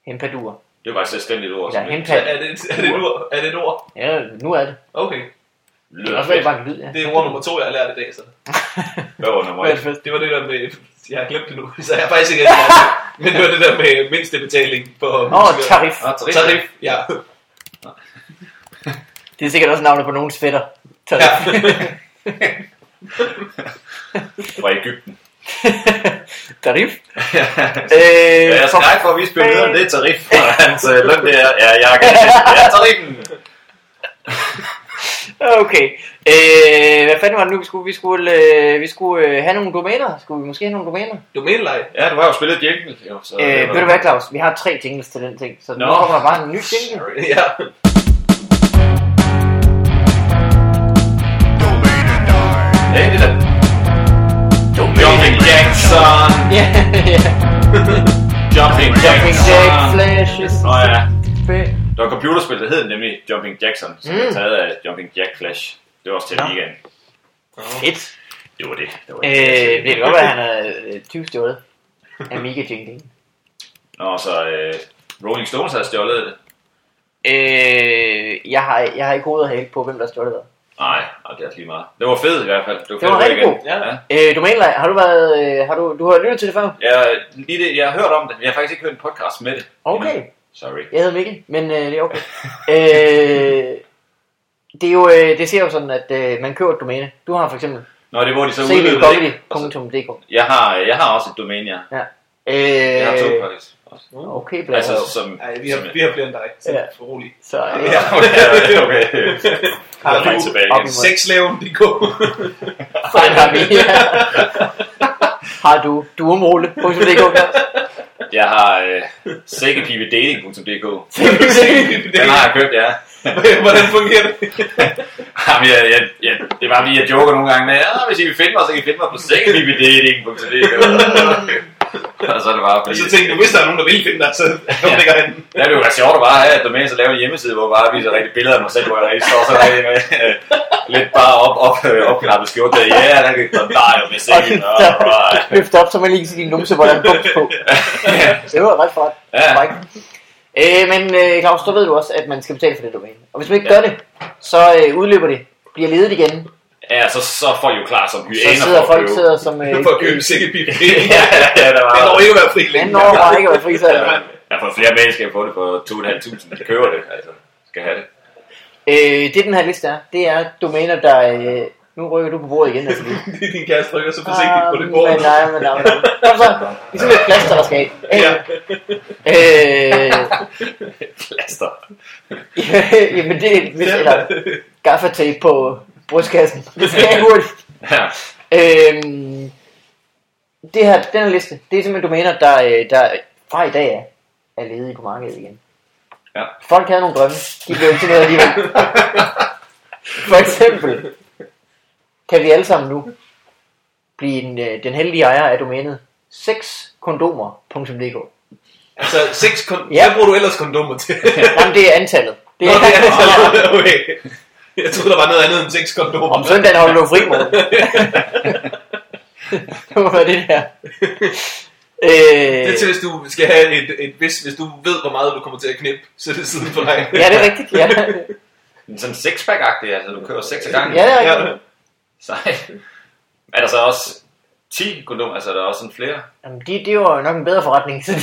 Hempadur. Det var et selvstændigt ord. Ja, som ikke-. Er det, er det et ord? Er det et ord? Ja, nu er det. Okay. Det er lyder også være fedt. bare en lyd, ja. Det er ord nummer to, jeg har lært i dag, så. Hvad var nummer Hvad er et? Det var det der med, jeg har glemt det nu, så jeg har faktisk ikke rigtig. Men det var det der med mindstebetaling på Åh, musikere. tarif. Nå, tarif. Tarif, ja. Det er sikkert også navnet på nogens fætter. ja. Fra Ægypten. Tarif. Ja, Øh, jeg skal ikke for at vise billederne, det er tarif. Og hans øh, løn, det er, ja, jeg kan Ja, tariffen. Okay. Øh, hvad fanden var det nu, vi skulle? Vi skulle, øh, vi skulle øh, have nogle domæner. Skulle vi måske have nogle domæner? Domæneleje. Ja, du har jo spillet jingle. Jo, så, Øh, ved du hvad, Claus? Vi har tre jingles til den ting. Så nu Nå. kommer der bare en ny jingle. Ja. Hey, det der. Jumping Jackson. Ja, ja. Jumping Jumping Jack, Jackson. Flash, is Nå ja, fe- der var computerspil, der hed nemlig Jumping Jackson, som Mm. er taget af Jumping Jack Flash. Det var også til Nå. Amigaen. Fedt. Det var det. det, var Øh, det. det kan godt være, at han er øh, tyvstjålet. Amiga jingling. Nå, så øh, Rolling Stones havde stjålet det. Øh, jeg har, jeg har ikke hovedet hale på, hvem der stjålet hvad. Nej, det er også lige meget. Det var fedt i hvert fald. Det var, Det var rigtig god. Ja. Øh, domænelej, har du været, øh, har du, du har lyttet til det før? Jeg, lige det, jeg har hørt om det, men jeg har faktisk ikke hørt en podcast med det. Okay. endnu. Sorry. Jeg hedder Mikkel, men øh, det er okay. øh, det er jo, øh, det ser jo sådan, at øh, man køber et domæne. Du har for eksempel Nå, det er hvor de så udvider det, ikke? Og så- cvcomedy.dk. Jeg har, jeg har også et domæne, ja. Øh, Jeg har to faktisk. Også. Okay, blandt Altså, som... Ej, vi har, som- vi har flere end dig, så Ja. for rolig. Så øh, Ja. okay, okay. Har du tilbage igen. imod- sexslaven, de går. den har vi. har du duomrole.dk? Jeg har øh, sækkepipedating.dk. Den har jeg købt, ja. Hvordan fungerer det? Jamen, jeg, jeg, jeg, det er bare fordi, jeg joker nogle gange med, ja, hvis I vil finde mig, så kan I finde mig på sækkepipedating.dk. Og så er det bare fordi... Og så tænkte du, hvis der er nogen, der vil finde dig, så ligger han. Ja, det ville være sjovt at bare have et domæne, så lave en hjemmeside, hvor jeg bare viser rigtig billeder af mig selv, hvor jeg rigtig står så rigtig med øh, lidt bare op, op, øh, opknappet skjort der. Ja, der kan der dig og med sækken. Og, og, løfte op, så man lige kan se din numse, hvor der er en bums på. Det var ret flot. Ja. Øh, men øh, Claus, så ved du også, at man skal betale for det domæne. Og hvis man ikke Ja. gør det, så øh, udløber det. Bliver ledet igen. Ja, så, så får I jo klar som Så hyæner sidder for at folk købe. sidder som... Øh, For at købe sikkerpip. ja, ja, der var... Det når ikke at være fri Den længe. når bare ikke at være fri, så Ja, jeg har fået flere mennesker på det for 2.500, der køber det, altså. Skal have det. øh, Det den her liste er, det er domæner, der... Øh, nu rykker du på bordet igen, altså. Er din kæreste rykker så forsigtigt på det bord. Men nej, men nej, men nej. Kom så. Det er sådan et plaster, der skal af. Ja. Øh, Plaster. jamen det er... Hvis, eller gaffatape på brystkassen. Det skal hurtigt. Ja. Øhm, det her, den her liste, det er simpelthen domæner, der, øh, der fra i dag er, er ledige på markedet igen. Ja. Folk havde nogle drømme, de blev ikke til noget alligevel. For eksempel kan vi alle sammen nu blive den, øh, den heldige ejer af domænet sexkondomer.dk Altså, seks kon- Ja. Hvad bruger du ellers kondomer til? Jamen det er antallet. Det Nå, er, det er okay. Jeg troede, der var noget andet end seks kondomer. Om søndagen holder du fri, morgen. det må være det der. Øh, Det er til, hvis du skal have et, et hvis, hvis du ved, hvor meget du kommer til at knippe, så er det siden for dig. ja, det er rigtigt. Ja, Sådan sexpack-agtigt, altså du kører seks af gangen. ja det er Ja. rigtigt. Sejt. Er der så også 10 kondomer, altså er der også sådan flere? Jamen, de, det var jo nok en bedre forretning, så de,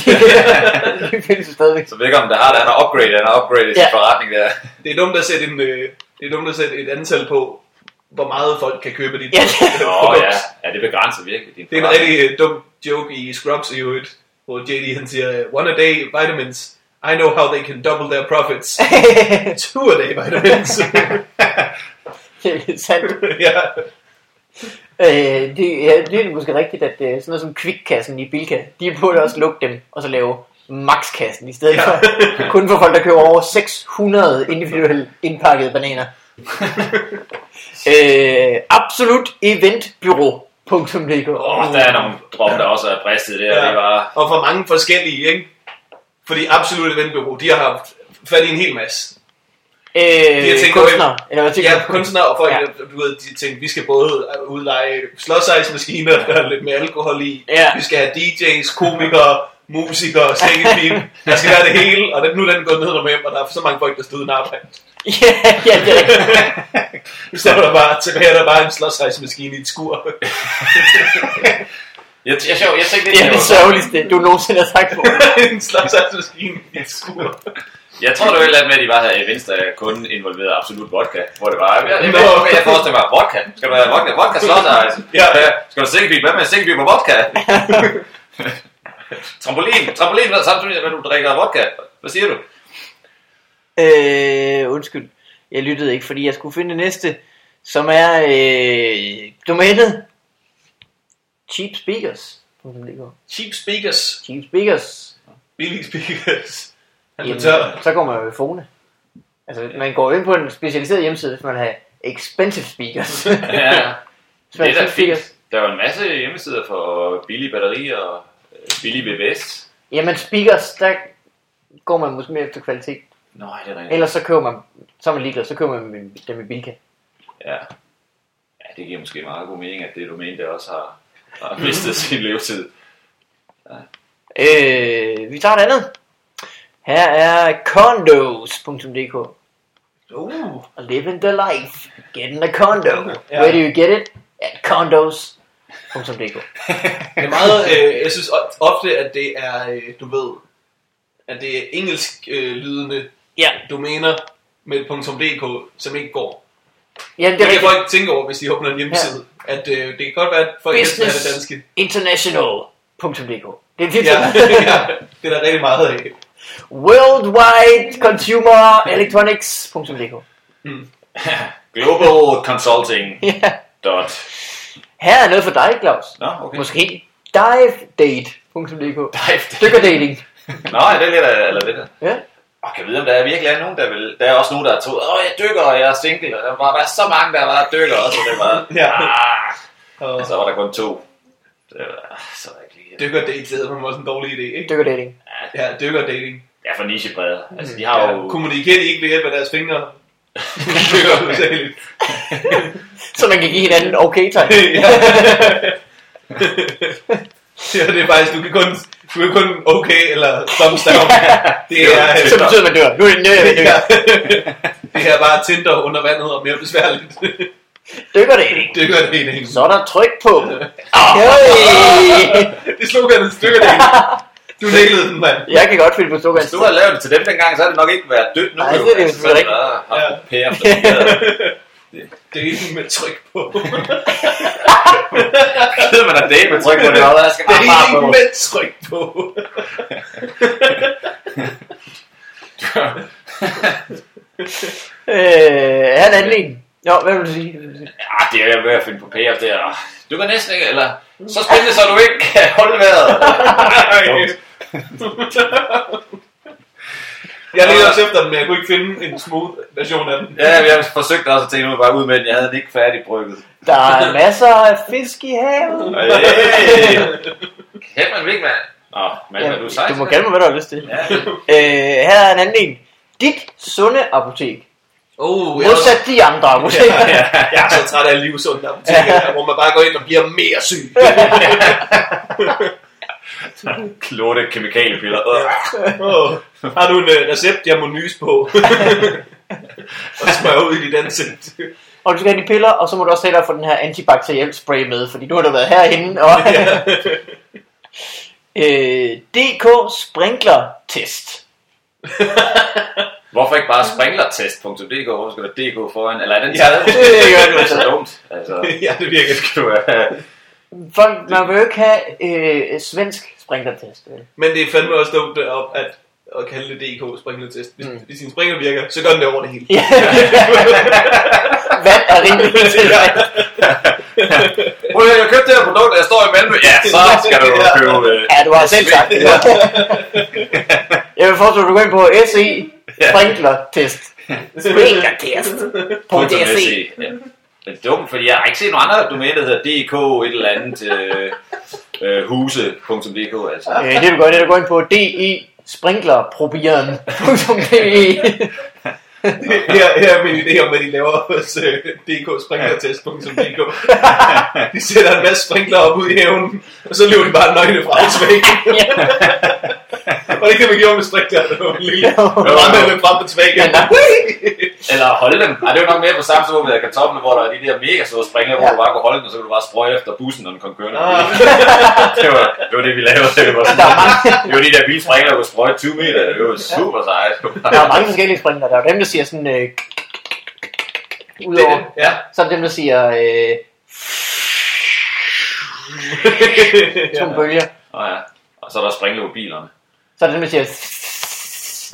de findes jo stadigvæk. Så vedkommende, der har det, han har upgrade, han har upgraded sin Ja. forretning der. Det er dumt at sætte, en, øh, det er dumt at sætte et antal på, hvor meget folk kan købe dit Ja. Nå ja, ja, det begrænser virkelig din Det er en rigtig øh, dum joke i Scrubs i øvrigt, hvor JD han siger, one a day vitamins, I know how they can double their profits. Two a day vitamins. det er sandt. ja. Øh, det, ja, det er måske rigtigt, at øh, sådan noget som kvikkassen i Bilka, de burde også lukke dem, og så lave maxkassen i stedet Ja. for. Kun for folk, der køber over 600 individuelt indpakkede bananer. øh, absolut eventbyrå.dk Åh, der er nogle drømme, der også er bristet der. Ja. Det var... Og for mange forskellige, ikke? Fordi Absolut Eventbureau, de har haft fat i en hel masse. Øh, jeg tænker kunstner, eller hvad tænker Ja, kunstnere og folk, Ja. ja. du ved, de tænkte, vi skal både udleje slåsejsmaskiner, der er lidt mere alkohol i. Ja. Vi skal have DJ's, komikere, musikere, sækkepip. Der skal være det hele, og den, nu er den gået ned og hjem, og der er så mange folk, der stod uden arbejde. ja, ja, det er rigtigt. Så er der bare, tilbage er der bare en slåsejsmaskine i et skur. Jeg, jeg, jeg, jeg tænkte Det er det sørgeligste, du nogensinde har sagt på. en slåsejsmaskine i et skur. Jeg tror, det var et eller andet med, at de bare havde events, der kun involverede absolut vodka. Hvor det var, jeg, jeg, jeg, jeg forestiller mig, vodka. Skal du have vodka? Vodka altså. Ja. Skal du sikkerbil? Hvad med sikkerbil på vodka? trampolin. Trampolin, hvad samtidig med, du drikker vodka. Hvad siger du? Øh, undskyld, jeg lyttede ikke, fordi jeg skulle finde det næste, som er øh, domænet cheapspeakers.dk Cheap speakers. Cheap Speakers. Billige speakers. Han Jamen, så går man jo i Fone. Altså, man går ind på en specialiseret hjemmeside, hvis man vil have expensive speakers. Ja. Det er da speakers. fint. Der er jo en masse hjemmesider for billige batterier og billige VVS. Jamen, speakers, der går man måske mere efter kvalitet. Nå, det er rigtigt. Ellers så køber man, så er man ligeglad, så køber man dem i Bilka. Ja. ja, det giver måske meget god mening, at det domæne, der også har, har mistet sin levetid. Øh, vi tager et andet. Her er condos.dk Uh. Living the life. Getting a condo. Ja. Where do you get it? At condos.dk Det er meget, øh, jeg synes ofte, at det er, øh, du ved, at det er engelsk øh, lydende Ja, domæner med .dk, som ikke går. ja det Det er kan rigtigt. folk tænke over, hvis de åbner en hjemmeside. Ja. At øh, det kan godt være, at folk helst have det danske. International.dk Det er det, Ja, ja. Det er der rigtig meget af. Worldwide Consumer Electronics.dk Global Consulting. Ja. Dot. Her er noget for dig, Claus. Nå, okay. Måske divedate.dk Dive. Dykkerdating. Nå, er det lidt af, eller det der? Ja. Og kan vide, om der er virkelig er nogen, der vil... Der er også nogen, der har troet, åh, jeg dykker, og jeg er single, og der var bare så mange, der var dykker også, og det var... Ja. Ah, Og så var der kun to. Det var, så var ikke lige... dykker date var også en dårlig idé, ikke? Dykkerdating. Ja, dykker dating. Ja, for nichebredder. Altså, de har Ja, jo... kommunikerer de ikke ved hjælp af deres fingre? Dykker. Så man kan give hinanden okay tegn. ja. ja, det er faktisk, du kan kun, du kan kun okay eller thumbs down. Det er, Så betyder man dør. Nu er det er jeg ved at dø. ja. det er bare Tinder under vandet og mere besværligt. Dykkerdating. dykker dating. Så er der tryk på. Hey. Det er sloganet dykker dating. Du nailede den, mand. Jeg kan godt finde på slogan. Hvis du havde lavet det til dem dengang, så havde det nok ikke været dødt nu. Nej, det er det Altså, så selvfølgelig havde det Ja. haft pære, der Dating med tryk på. ved man at date med tryk på det, der skal bare bare Dating på. med tryk på. Øh, her er en anden en. Jo, hvad vil du sige? Ja, det er jeg ved at finde på PF der. Du kan næsten ikke, eller så spændende, så du ikke kan holde vejret. Jeg ledte også efter den, men jeg kunne ikke finde en smooth version af den. Ja, jeg forsøgte også at tænke mig bare ud med den. Jeg havde den ikke færdig brygget. Der er masser af fisk i havet. Hey. Kæft, man ikke, mand. Nå, men Ja, du sejt? du må kalde mig, hvad du har lyst til. Ja, Øh, her er en anden en. Dit sunde apotek. Oh, jeg, Modsat de andre apoteker. ja. jeg er så træt af livsunde apoteker, hvor man bare går ind og bliver mere syg. Klote kemikaliepiller. Oh, har du en uh, recept, jeg må nys på? og smøre ud i dit ansigt. Og du skal have de piller, og så må du også hellere få den her antibakteriel spray med, fordi nu har du været herinde. Og, ja. øh, DK Sprinkler Test. Hvorfor ikke bare sprinklertest.dk? Hvorfor skal der DK foran? Eller er den Ja, taget? det gør du Det er så dumt. Altså, ja, det virker. have... Folk, man vil jo ikke have øh, svensk sprinklertest. vel? Men det er fandme også dumt at, at, at kalde det DK sprinklertest. Hvis, Mm. hvis din sprinkler virker, så gør den det over det hele. Ja. Vand er rimelig til Prøv at jeg købte det her produkt, og jeg står i Malmø. Ja, så skal du Ja. købe... Øh, Ja, du har selv sagt det. Ja. Jeg vil foreslå, at du går ind på SE Sprinkler Test. Sprinkler Test. På. SE. Ja. Det er dumt, fordi jeg har ikke set nogen andre domæne, der hedder DK et eller andet øh, øh, huse.dk. Altså. Øh, det du gør, det er at gå ind på DE Sprinklerprobieren.de Her, her er min idé om, at de laver hos uh, dksprinklertest.dk. De sætter en masse sprinkler op ud i haven, og så løber de bare nøgne fra hans væg. og det kan man gøre med sprinkler, der var en lille vandrende frem på væggen. Ja, nej. Eller holde dem. Ej, det er jo nok mere på samme måde med kartofler, hvor der er de der mega store springer, hvor du bare kan holde den, og så kan du bare sprøje efter bussen, når den kom kørende. Ah. det, var, det var det, vi lavede. Det var, Der er mange, det var de der bilspringer, der kunne sprøje 20 meter. Det var super sejt. der er mange forskellige sprinkler. Der er dem, der siger sådan... Øh, udover. Ja. Så er der dem, der siger... Øh, to bølger. Nå ja. Og så er der sprinkler på bilerne. Så er der dem, der siger...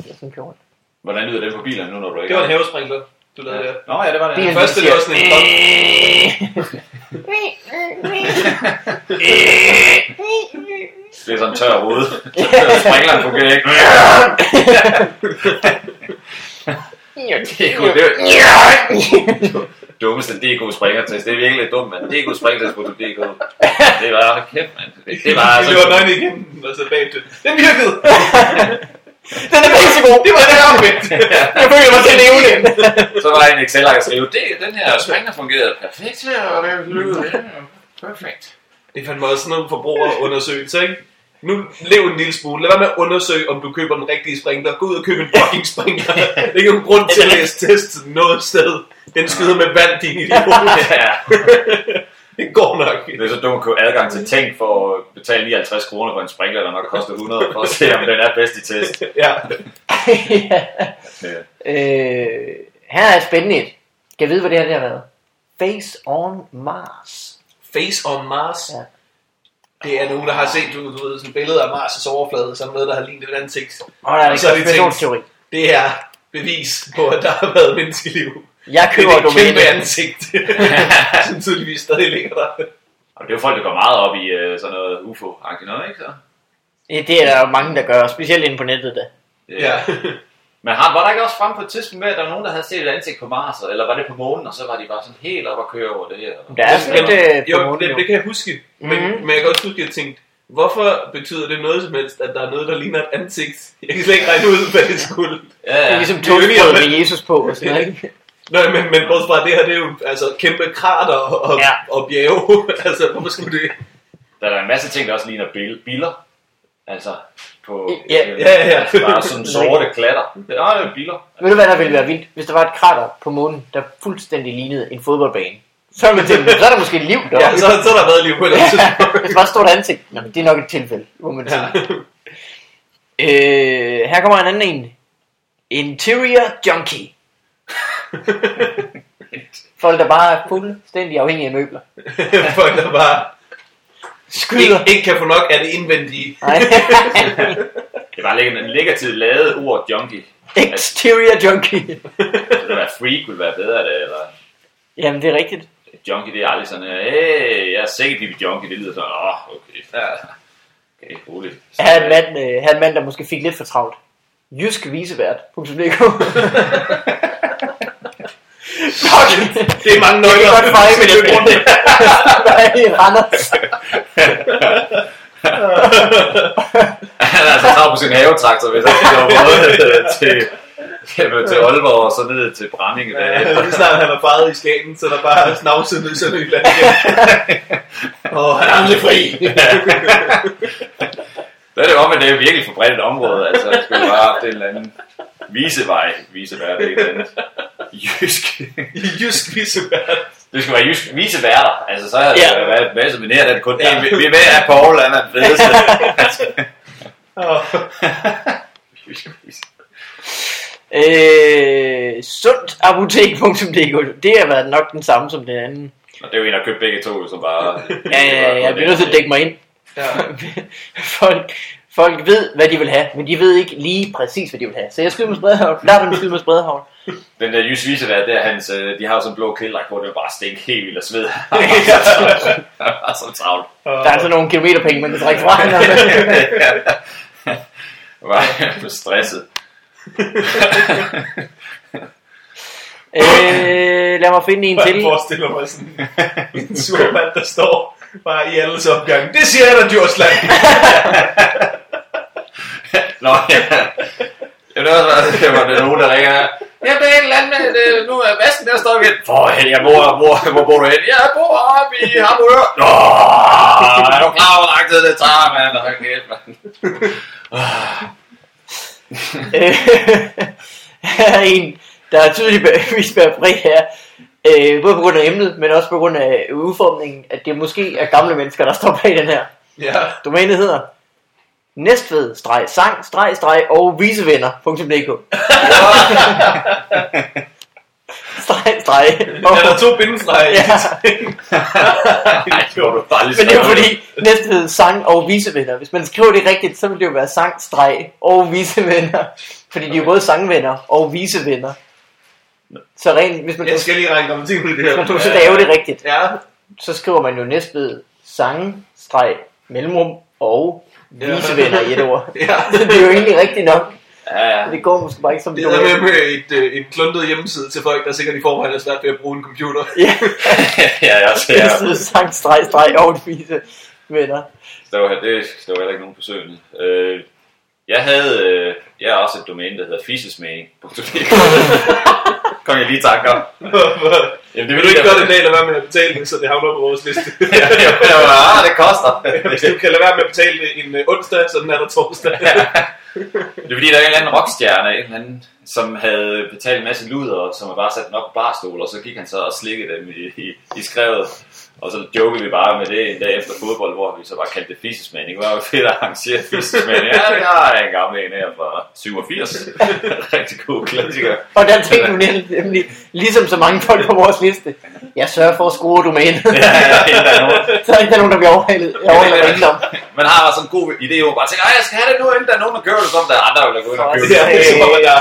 Ja, sådan kører rundt. Hvordan lyder det på bilerne nu, når du ikke Det var en havesprinkler, du lavede der. Nå ja, det var det. Bilen, første, der det var sådan en Det er sådan en tør hoved. Sprinkleren fungerer ikke. DK, det er dummeste DK springertest. Det er virkelig dumt, mand. DK springertest på DK. Det var kæft, mand. Det, det var altså... løber nøgne igennem, og så bagefter. Den virkede! Den er pissegod. Det var det omvendt! Jeg føler mig til den. Så var der en Excel, der skrev, det, den her springer fungerede perfekt. Og det lyder perfekt. Det er fandme også sådan nogle forbrugerundersøgelser, ikke? Nu lev en lille smule. Lad være med at undersøge, om du køber den rigtige sprinkler. Gå ud og køb en fucking sprinkler. Det er ikke nogen grund til at læse testen noget sted. Den skyder med vand, din idiot. Ja. Det går nok. Det er så dumt at købe adgang til ting for at betale 59 kroner for en sprinkler, der nok koster 100 for at se, om den er bedst i test. Ja. ja. Ja. øh, her er et spændende et. Kan jeg vide, hvad det her det har været? Face on Mars. Face on Mars. Ja. Det er nogen, der har set, du, du ved, sådan billeder af Mars' overflade, som noget, der har lignet et ansigt. Og der er en Så er det tænkt-. Det er bevis på, at der har været menneskeliv. Jeg Det køber er et kæmpe domænet. ansigt, som tydeligvis stadig ligger der. Og det er jo folk, der går meget op i øh, sådan noget UFO-agtigt noget, ikke så? Ja, det er der jo mange, der gør, specielt inde på nettet da. Det- Ja. Men har, var der ikke også frem på et tidspunkt med, at der var nogen, der havde set et ansigt på Mars, eller var det på månen, og så var de bare sådan helt op at køre over det her? Der er sådan lidt øh, Jo, månen, det, jo. det kan jeg huske. Men, Mhm. men jeg kan også huske, at jeg tænkte, hvorfor betyder det noget som helst, at der er noget, der ligner et ansigt? Jeg kan slet ikke regne ud, hvad det skulle. Ja, Det er ja. ligesom Det er jo ikke- toastbrød med Jesus på og sådan noget, ikke? Nej, men, men bortset fra det her, det er jo altså kæmpe krater og, Ja. og bjerge. altså, hvorfor skulle det? Der er en masse ting, der også ligner bil- biler. Altså, på Ja, øh, ja, ja. bare sådan sorte klatter. Det er jo biler. Ved du hvad der ville være vildt? Hvis der var et krater på månen, der fuldstændig lignede en fodboldbane. Så er man tænkt, så er der måske liv deroppe. Ja, så, så har der været liv på det. Ja, hvis der et stort ansigt. Nå, men det er nok et tilfælde, må man sige. Ja. Øh, her kommer en anden en. Interior junkie. Folk, der bare er fuldstændig afhængige af møbler. Folk, der bare Skyder. ikke, ikke kan få nok af det indvendige. Nej. Det var en negativt lavet ord, junkie. Exterior junkie. Det være freak, ville være bedre af det, eller Jamen, det er rigtigt. junkie, det er aldrig sådan, hey, jeg er sikkert lige junkie, det lyder sådan, åh, oh, okay. Ja. Okay, roligt. Her er en mand, øh, er en mand der måske fik lidt for travlt. Jysk visevært.dk Det er mange Det nøgler. er godt fejre med til det. rundt. Der er i Randers. Han er altså travlt på sin havetraktor, hvis han skal både øh, til, til, til Aalborg og så ned til Bramming. Ja, Ja, lige snart han er faret i Skagen, så er der bare snavset ned i Sønderjylland igen. Og han er aldrig fri. det er det om, at det er virkelig for bredt et område. Altså, det skulle bare have haft en eller anden visevej, visevær, det er ikke andet. Jysk. Jysk visevært. Det skulle være jysk viseværter. Altså, så havde Ja. det været masse med det, at kun Ja. vi, vi ved, at Paul han er den fedeste. Jysk vise- Øh, sundtapotek.dk Det har været nok den samme som den anden. Og det er jo en, der har købt begge to, som bare... Ja, ja, ja, jeg bliver nødt til at dække mig ind. Ja. folk, folk ved, hvad de vil have, men de ved ikke lige præcis, hvad de vil have. Så jeg skyder med spredhavn. Lad dem skyde med spredhavn. Den der jysk visevært, der, hans, øh, de har jo sådan en blå kildræk på, det er bare stinke helt vildt af sved. Han var så travlt. Der er altså nogle kilometerpenge, man kan trække fra. Jeg var stresset. øh, lad mig finde en Jeg til. forestiller mig sådan en sur mand, der står bare i alles opgang. Det siger jeg da, Djursland. Nå, ja. Jamen, det var, det var det nogen, der ringer her. Jamen, det er en eller anden, med, det, nu er vasken der står igen. For helvede, jeg bor, hvor, hvor bor du hen? Jeg bor oppe i Hamburg. Nå, er du klar, hvor lang tid det tager, mand? Hold kæft, mand. Øh, her er en, der er tydeligvis været fri her. Øh, både på grund af emnet, men også på grund af udformningen, at det måske er gamle mennesker, der står bag den her. Ja. Domænet hedder Næstved, streg, sang, streg, streg og visevenner.dk Streg, streg. Og, Er der to bindestreger i Ja. Men det er fordi Næstved, sang og visevenner. Hvis man skriver det rigtigt, så vil det jo være sang, streg og visevenner. Fordi de er jo både sangvenner og visevenner. Så rent, hvis man, Jeg skal lige regne grammatikken i det her. hvis man så lave det rigtigt, Ja. så skriver man jo Næstved, sang, streg, mellemrum og Ja. visevenner i et ord. Ja. det er jo egentlig rigtigt nok. Ja, ja. Det går måske bare ikke som Det er med, med et, øh, en kluntet hjemmeside til folk, der sikkert i forvejen er svært ved at bruge en computer. Ja, ja, jeg det er sang, streg, streg og venner. Der var, det der var heller ikke nogen søen. Øh, jeg havde, øh, jeg har også et domæne, der hedder fisesmagning.dk. Kom jeg lige i tanke om. Jamen, Vil du ikke gøre det i dag, lade være med at betale det, så det havner på vores liste? ja, ja, ja, ah, det koster. Hvis du kan lade være med at betale det en øh, onsdag, så den er der torsdag. Det er fordi, der er en eller anden rockstjerne, en eller anden, som havde betalt en masse luder, som havde bare sat den op på barstol, og så gik han så og slikkede dem i, i, i skrevet. Og så jokede vi bare med det en dag efter fodbold, hvor vi så bare kaldte det fisesmænding. Det var jo fedt at arrangere fisesmænding. Ja, det har jeg en gammel en her fra 87. Rigtig god klassiker. Og der tænkte du nemlig, ligesom så mange folk på vores liste, jeg sørger for at skrue domænet. Ja, ja, ja, der er nogen. så er der ikke nogen, der bliver overhalet. Jeg overhaler mig ikke om. Man har sådan en god idé, hvor man bare tænker, "Ej, jeg skal have det nu, inden der er nogen, der køber det, som der er andre, der vil gå ind og købe det det. er det, som om, at der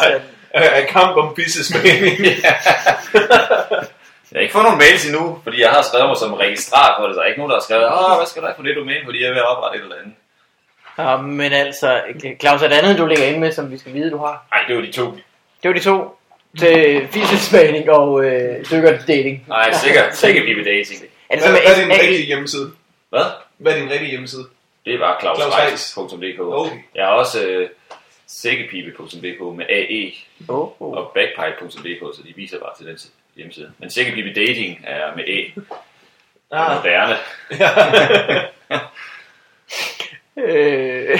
er en kamp om businessmening. Jeg har ikke fået nogen mails endnu, fordi jeg har skrevet mig som registrar på det, så der er ikke nogen, der har skrevet, åh, hvad skal der for det domæne, fordi jeg er ved at oprette et eller andet. Ja, men altså, Claus, er der andet, du ligger inde med, som vi skal vide, du har? Nej, det var de to. Det var de to. Til fisesmagning og øh, dykker dating. Nej, sikkert. Sikkert Bibi Dating. Er det Hvad, hvad er din rigtige hjemmeside? Hvad? Hvad er din rigtige hjemmeside? Det var klausreis.dk. Okay. Jeg har også øh, sækkepibe.dk med AE Åh, åh. og backpipe.dk, så de viser bare til den hjemmeside. Men sækkepibe dating er med E. Ah. Moderne. Øh,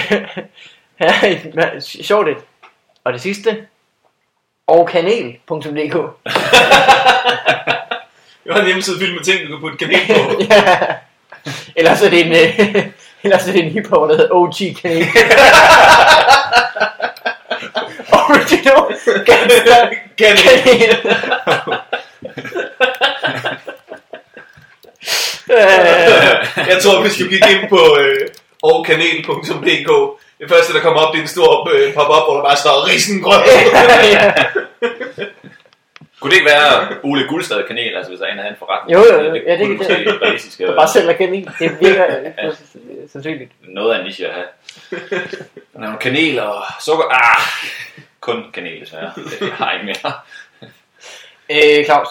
her er et sjovt et. Og det sidste. Og kanel.dk Jeg har en hjemmeside fyldt med ting, du kan putte kanel på. ja. Ellers er det en, øh, ellers er det en hiphop, der hedder OG kanel. Original gangster. Øh, Jeg tror, hvis du gik ind på øh, overkanel.dk, det første, der kommer op, det er en stor øh, pop-up, hvor der bare står risengrøn. ja. Kunne det ikke være Ole Guldstad kanel, altså hvis der er en, havde en forretning? Jo, jo, jo. Ja, det- kunne det- realistisk Du være bare sælger kanel. Det virker øh, sandsynligt. noget af en niche at have. Nogle kanel og sukker. Ah, kun kanel desværre. Jeg har ikke mere. Øh, Claus,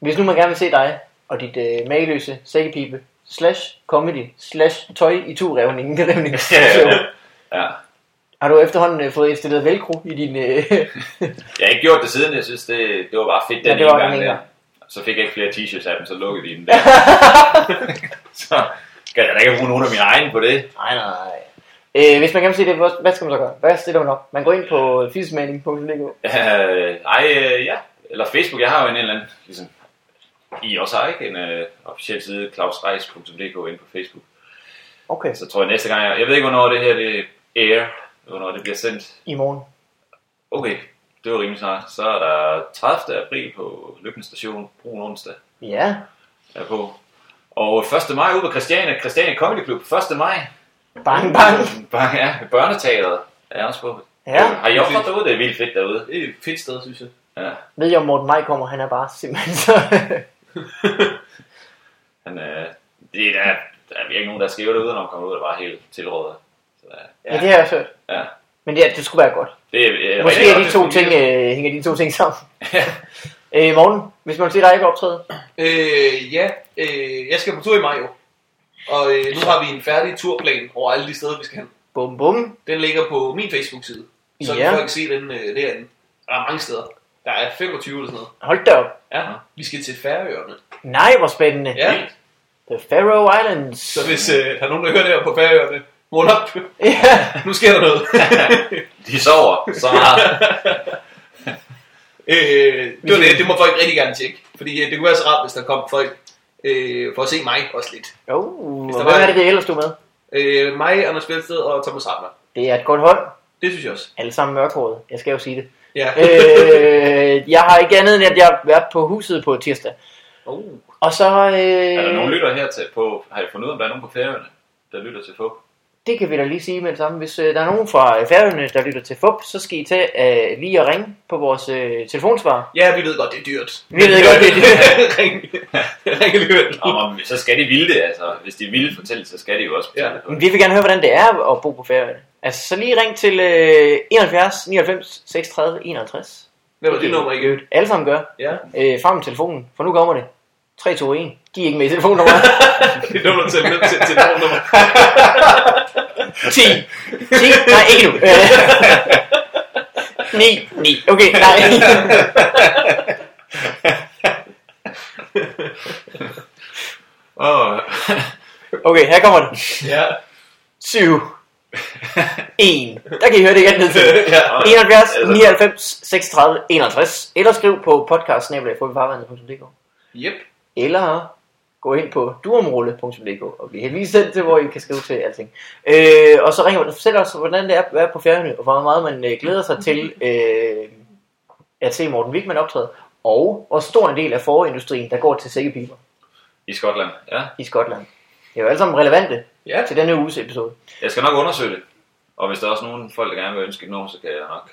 hvis nu man gerne vil se dig og dit øh, mageløse sækkepipe slash comedy slash tøj i to revning, revning Ja, ja. har du efterhånden øh, fået installeret velcro i din... Øh, Jeg har ikke gjort det siden, jeg synes, det, det var bare fedt Ja, den det ene var den gang ene der. Så fik jeg ikke flere t-shirts af dem, så lukkede de den der. så kan jeg da ikke bruge nogen af mine egne på det. nej, nej, nej. Øh, hvis man gerne vil se det, hvad- skal man så gøre? Hvad stiller man op? Man går ind på fisesmagning.dk Øh, ej, øh, ja. Eller Facebook, jeg har jo en eller anden, ligesom, I også har ikke en øh, officiel side, klausreis.dk inde på Facebook. Okay, Så tror jeg næste gang, jeg, jeg ved ikke, hvornår det her det air, hvornår det bliver sendt. i morgen. Okay, det var rimelig snart. Så er der 30. april på Lykken Station, Brun onsdag, Ja, er på. Og 1. maj ude på Christiania, Christiania Comedy Club, 1. maj. Bang, bang. Bare, ja, børneteateret er jeg også på. Ja, Har I også derude? Det er vildt fedt derude. Det er et fedt sted, synes jeg. Ja. ved jeg om Morten Maj kommer, han er bare simpelthen så... Han, øh, det er, der, der er virkelig nogen, der skriver derude, når man kommer ud, og bare helt tilrådet. Så, øh, ja, det har jeg hørt. ja. Men det, er- det skulle være godt. Det er, Måske er de to ting, øh, hænger de to ting sammen. Ja. Øh, morgen, hvis man vil se dig ikke optræde. Øh, ja, øh, jeg skal på tur i maj jo. Og øh, nu har vi en færdig turplan over alle de steder, vi skal hen. Bum, bum. Den ligger på min Facebook-side. Så Ja. kan folk se den øh, derinde. Der er mange steder. Der er 25 eller sådan noget. Hold da op. Ja, vi skal til Færøerne. Nej, hvor spændende. Ja, The Faroe Islands. så hvis øh, der er nogen, der hører det her på Færøerne, vågn op. Ja. Nu sker der noget. De sover så meget. øh, det, var det, det må folk rigtig gerne tjekke. Fordi øh, det kunne være så rart, hvis der kom folk øh, for at se mig også lidt. Oh, Hvis der hvem var- er det, det ellers du med? Øh, mig, Anders Fjeldsted og Thomas Hartmann. Det er et godt hold. Det synes jeg også. Alle sammen mørkhåret. Jeg skal jo sige det. Ja. øh, jeg har ikke andet end, at jeg har været på huset på tirsdag. oh. Og så... Øh, Er der nogen lytter her til på, har I fundet ud af, om der er nogen på færøerne, der lytter til FUP? Det kan vi da lige sige med det samme. Hvis øh, der er nogen fra Færøerne, der lytter til FUP, så skal I tage øh, lige at ringe på vores øh, telefonsvar. Ja, vi ved godt, det er dyrt. Vi ved godt, det er dyrt. Ring. Ring alligevel. Og så skal de ville det, altså. Hvis de vil fortælle, så skal de jo også fortælle Ja. det. Men vi vil gerne høre, hvordan det er at bo på Færøerne. Altså, så lige ring til øh, 71 99 36 51. Hvad var det nummer igen? Alle sammen gør. Ja. Øh, frem med telefonen, for nu kommer det. 3, 2, 1. De er ikke med i telefonnummeret. Det er nummer til, til, til, til nummer. 10. 10? Nej, ikke nu. Øh, 9. 9. Okay, nej. Åh, Okay, her kommer det. Ja. 7. 1. Der kan I høre det igen ned til. ja. 71 Altså- 99 36 51. Eller skriv på podcast Yep. Eller gå ind på duområle.dk og blive henvist sendt til, hvor I kan skrive til alting. Øh, og så ringer man og fortæller os, hvordan det er at være på Færøerne, og hvor meget man øh, glæder sig til øh, at se Morten Wigman optræde, og hvor stor en del af forindustrien, der går til sækkepiber I Skotland, ja. i Skotland. Det er jo alle sammen relevante Ja, til denne uges episode. Jeg skal nok undersøge det. Og hvis der er også nogen folk, der gerne vil ønske et nummer, så kan jeg nok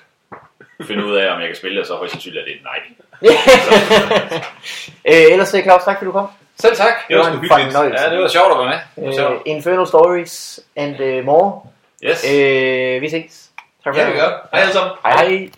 finde ud af, om jeg kan spille det, så højst sandsynligt er det et nej. øh, ellers er Claus, tak fordi du kom. selv tak. Det var sgu en fornøjelse. Ja, det var sjovt at være med. Det var Øh, sjovt. Infernal Stories and uh, more. Yes. Øh, vi ses. Tak for Ja, det. vi gør. Hej alle sammen. Hej hej.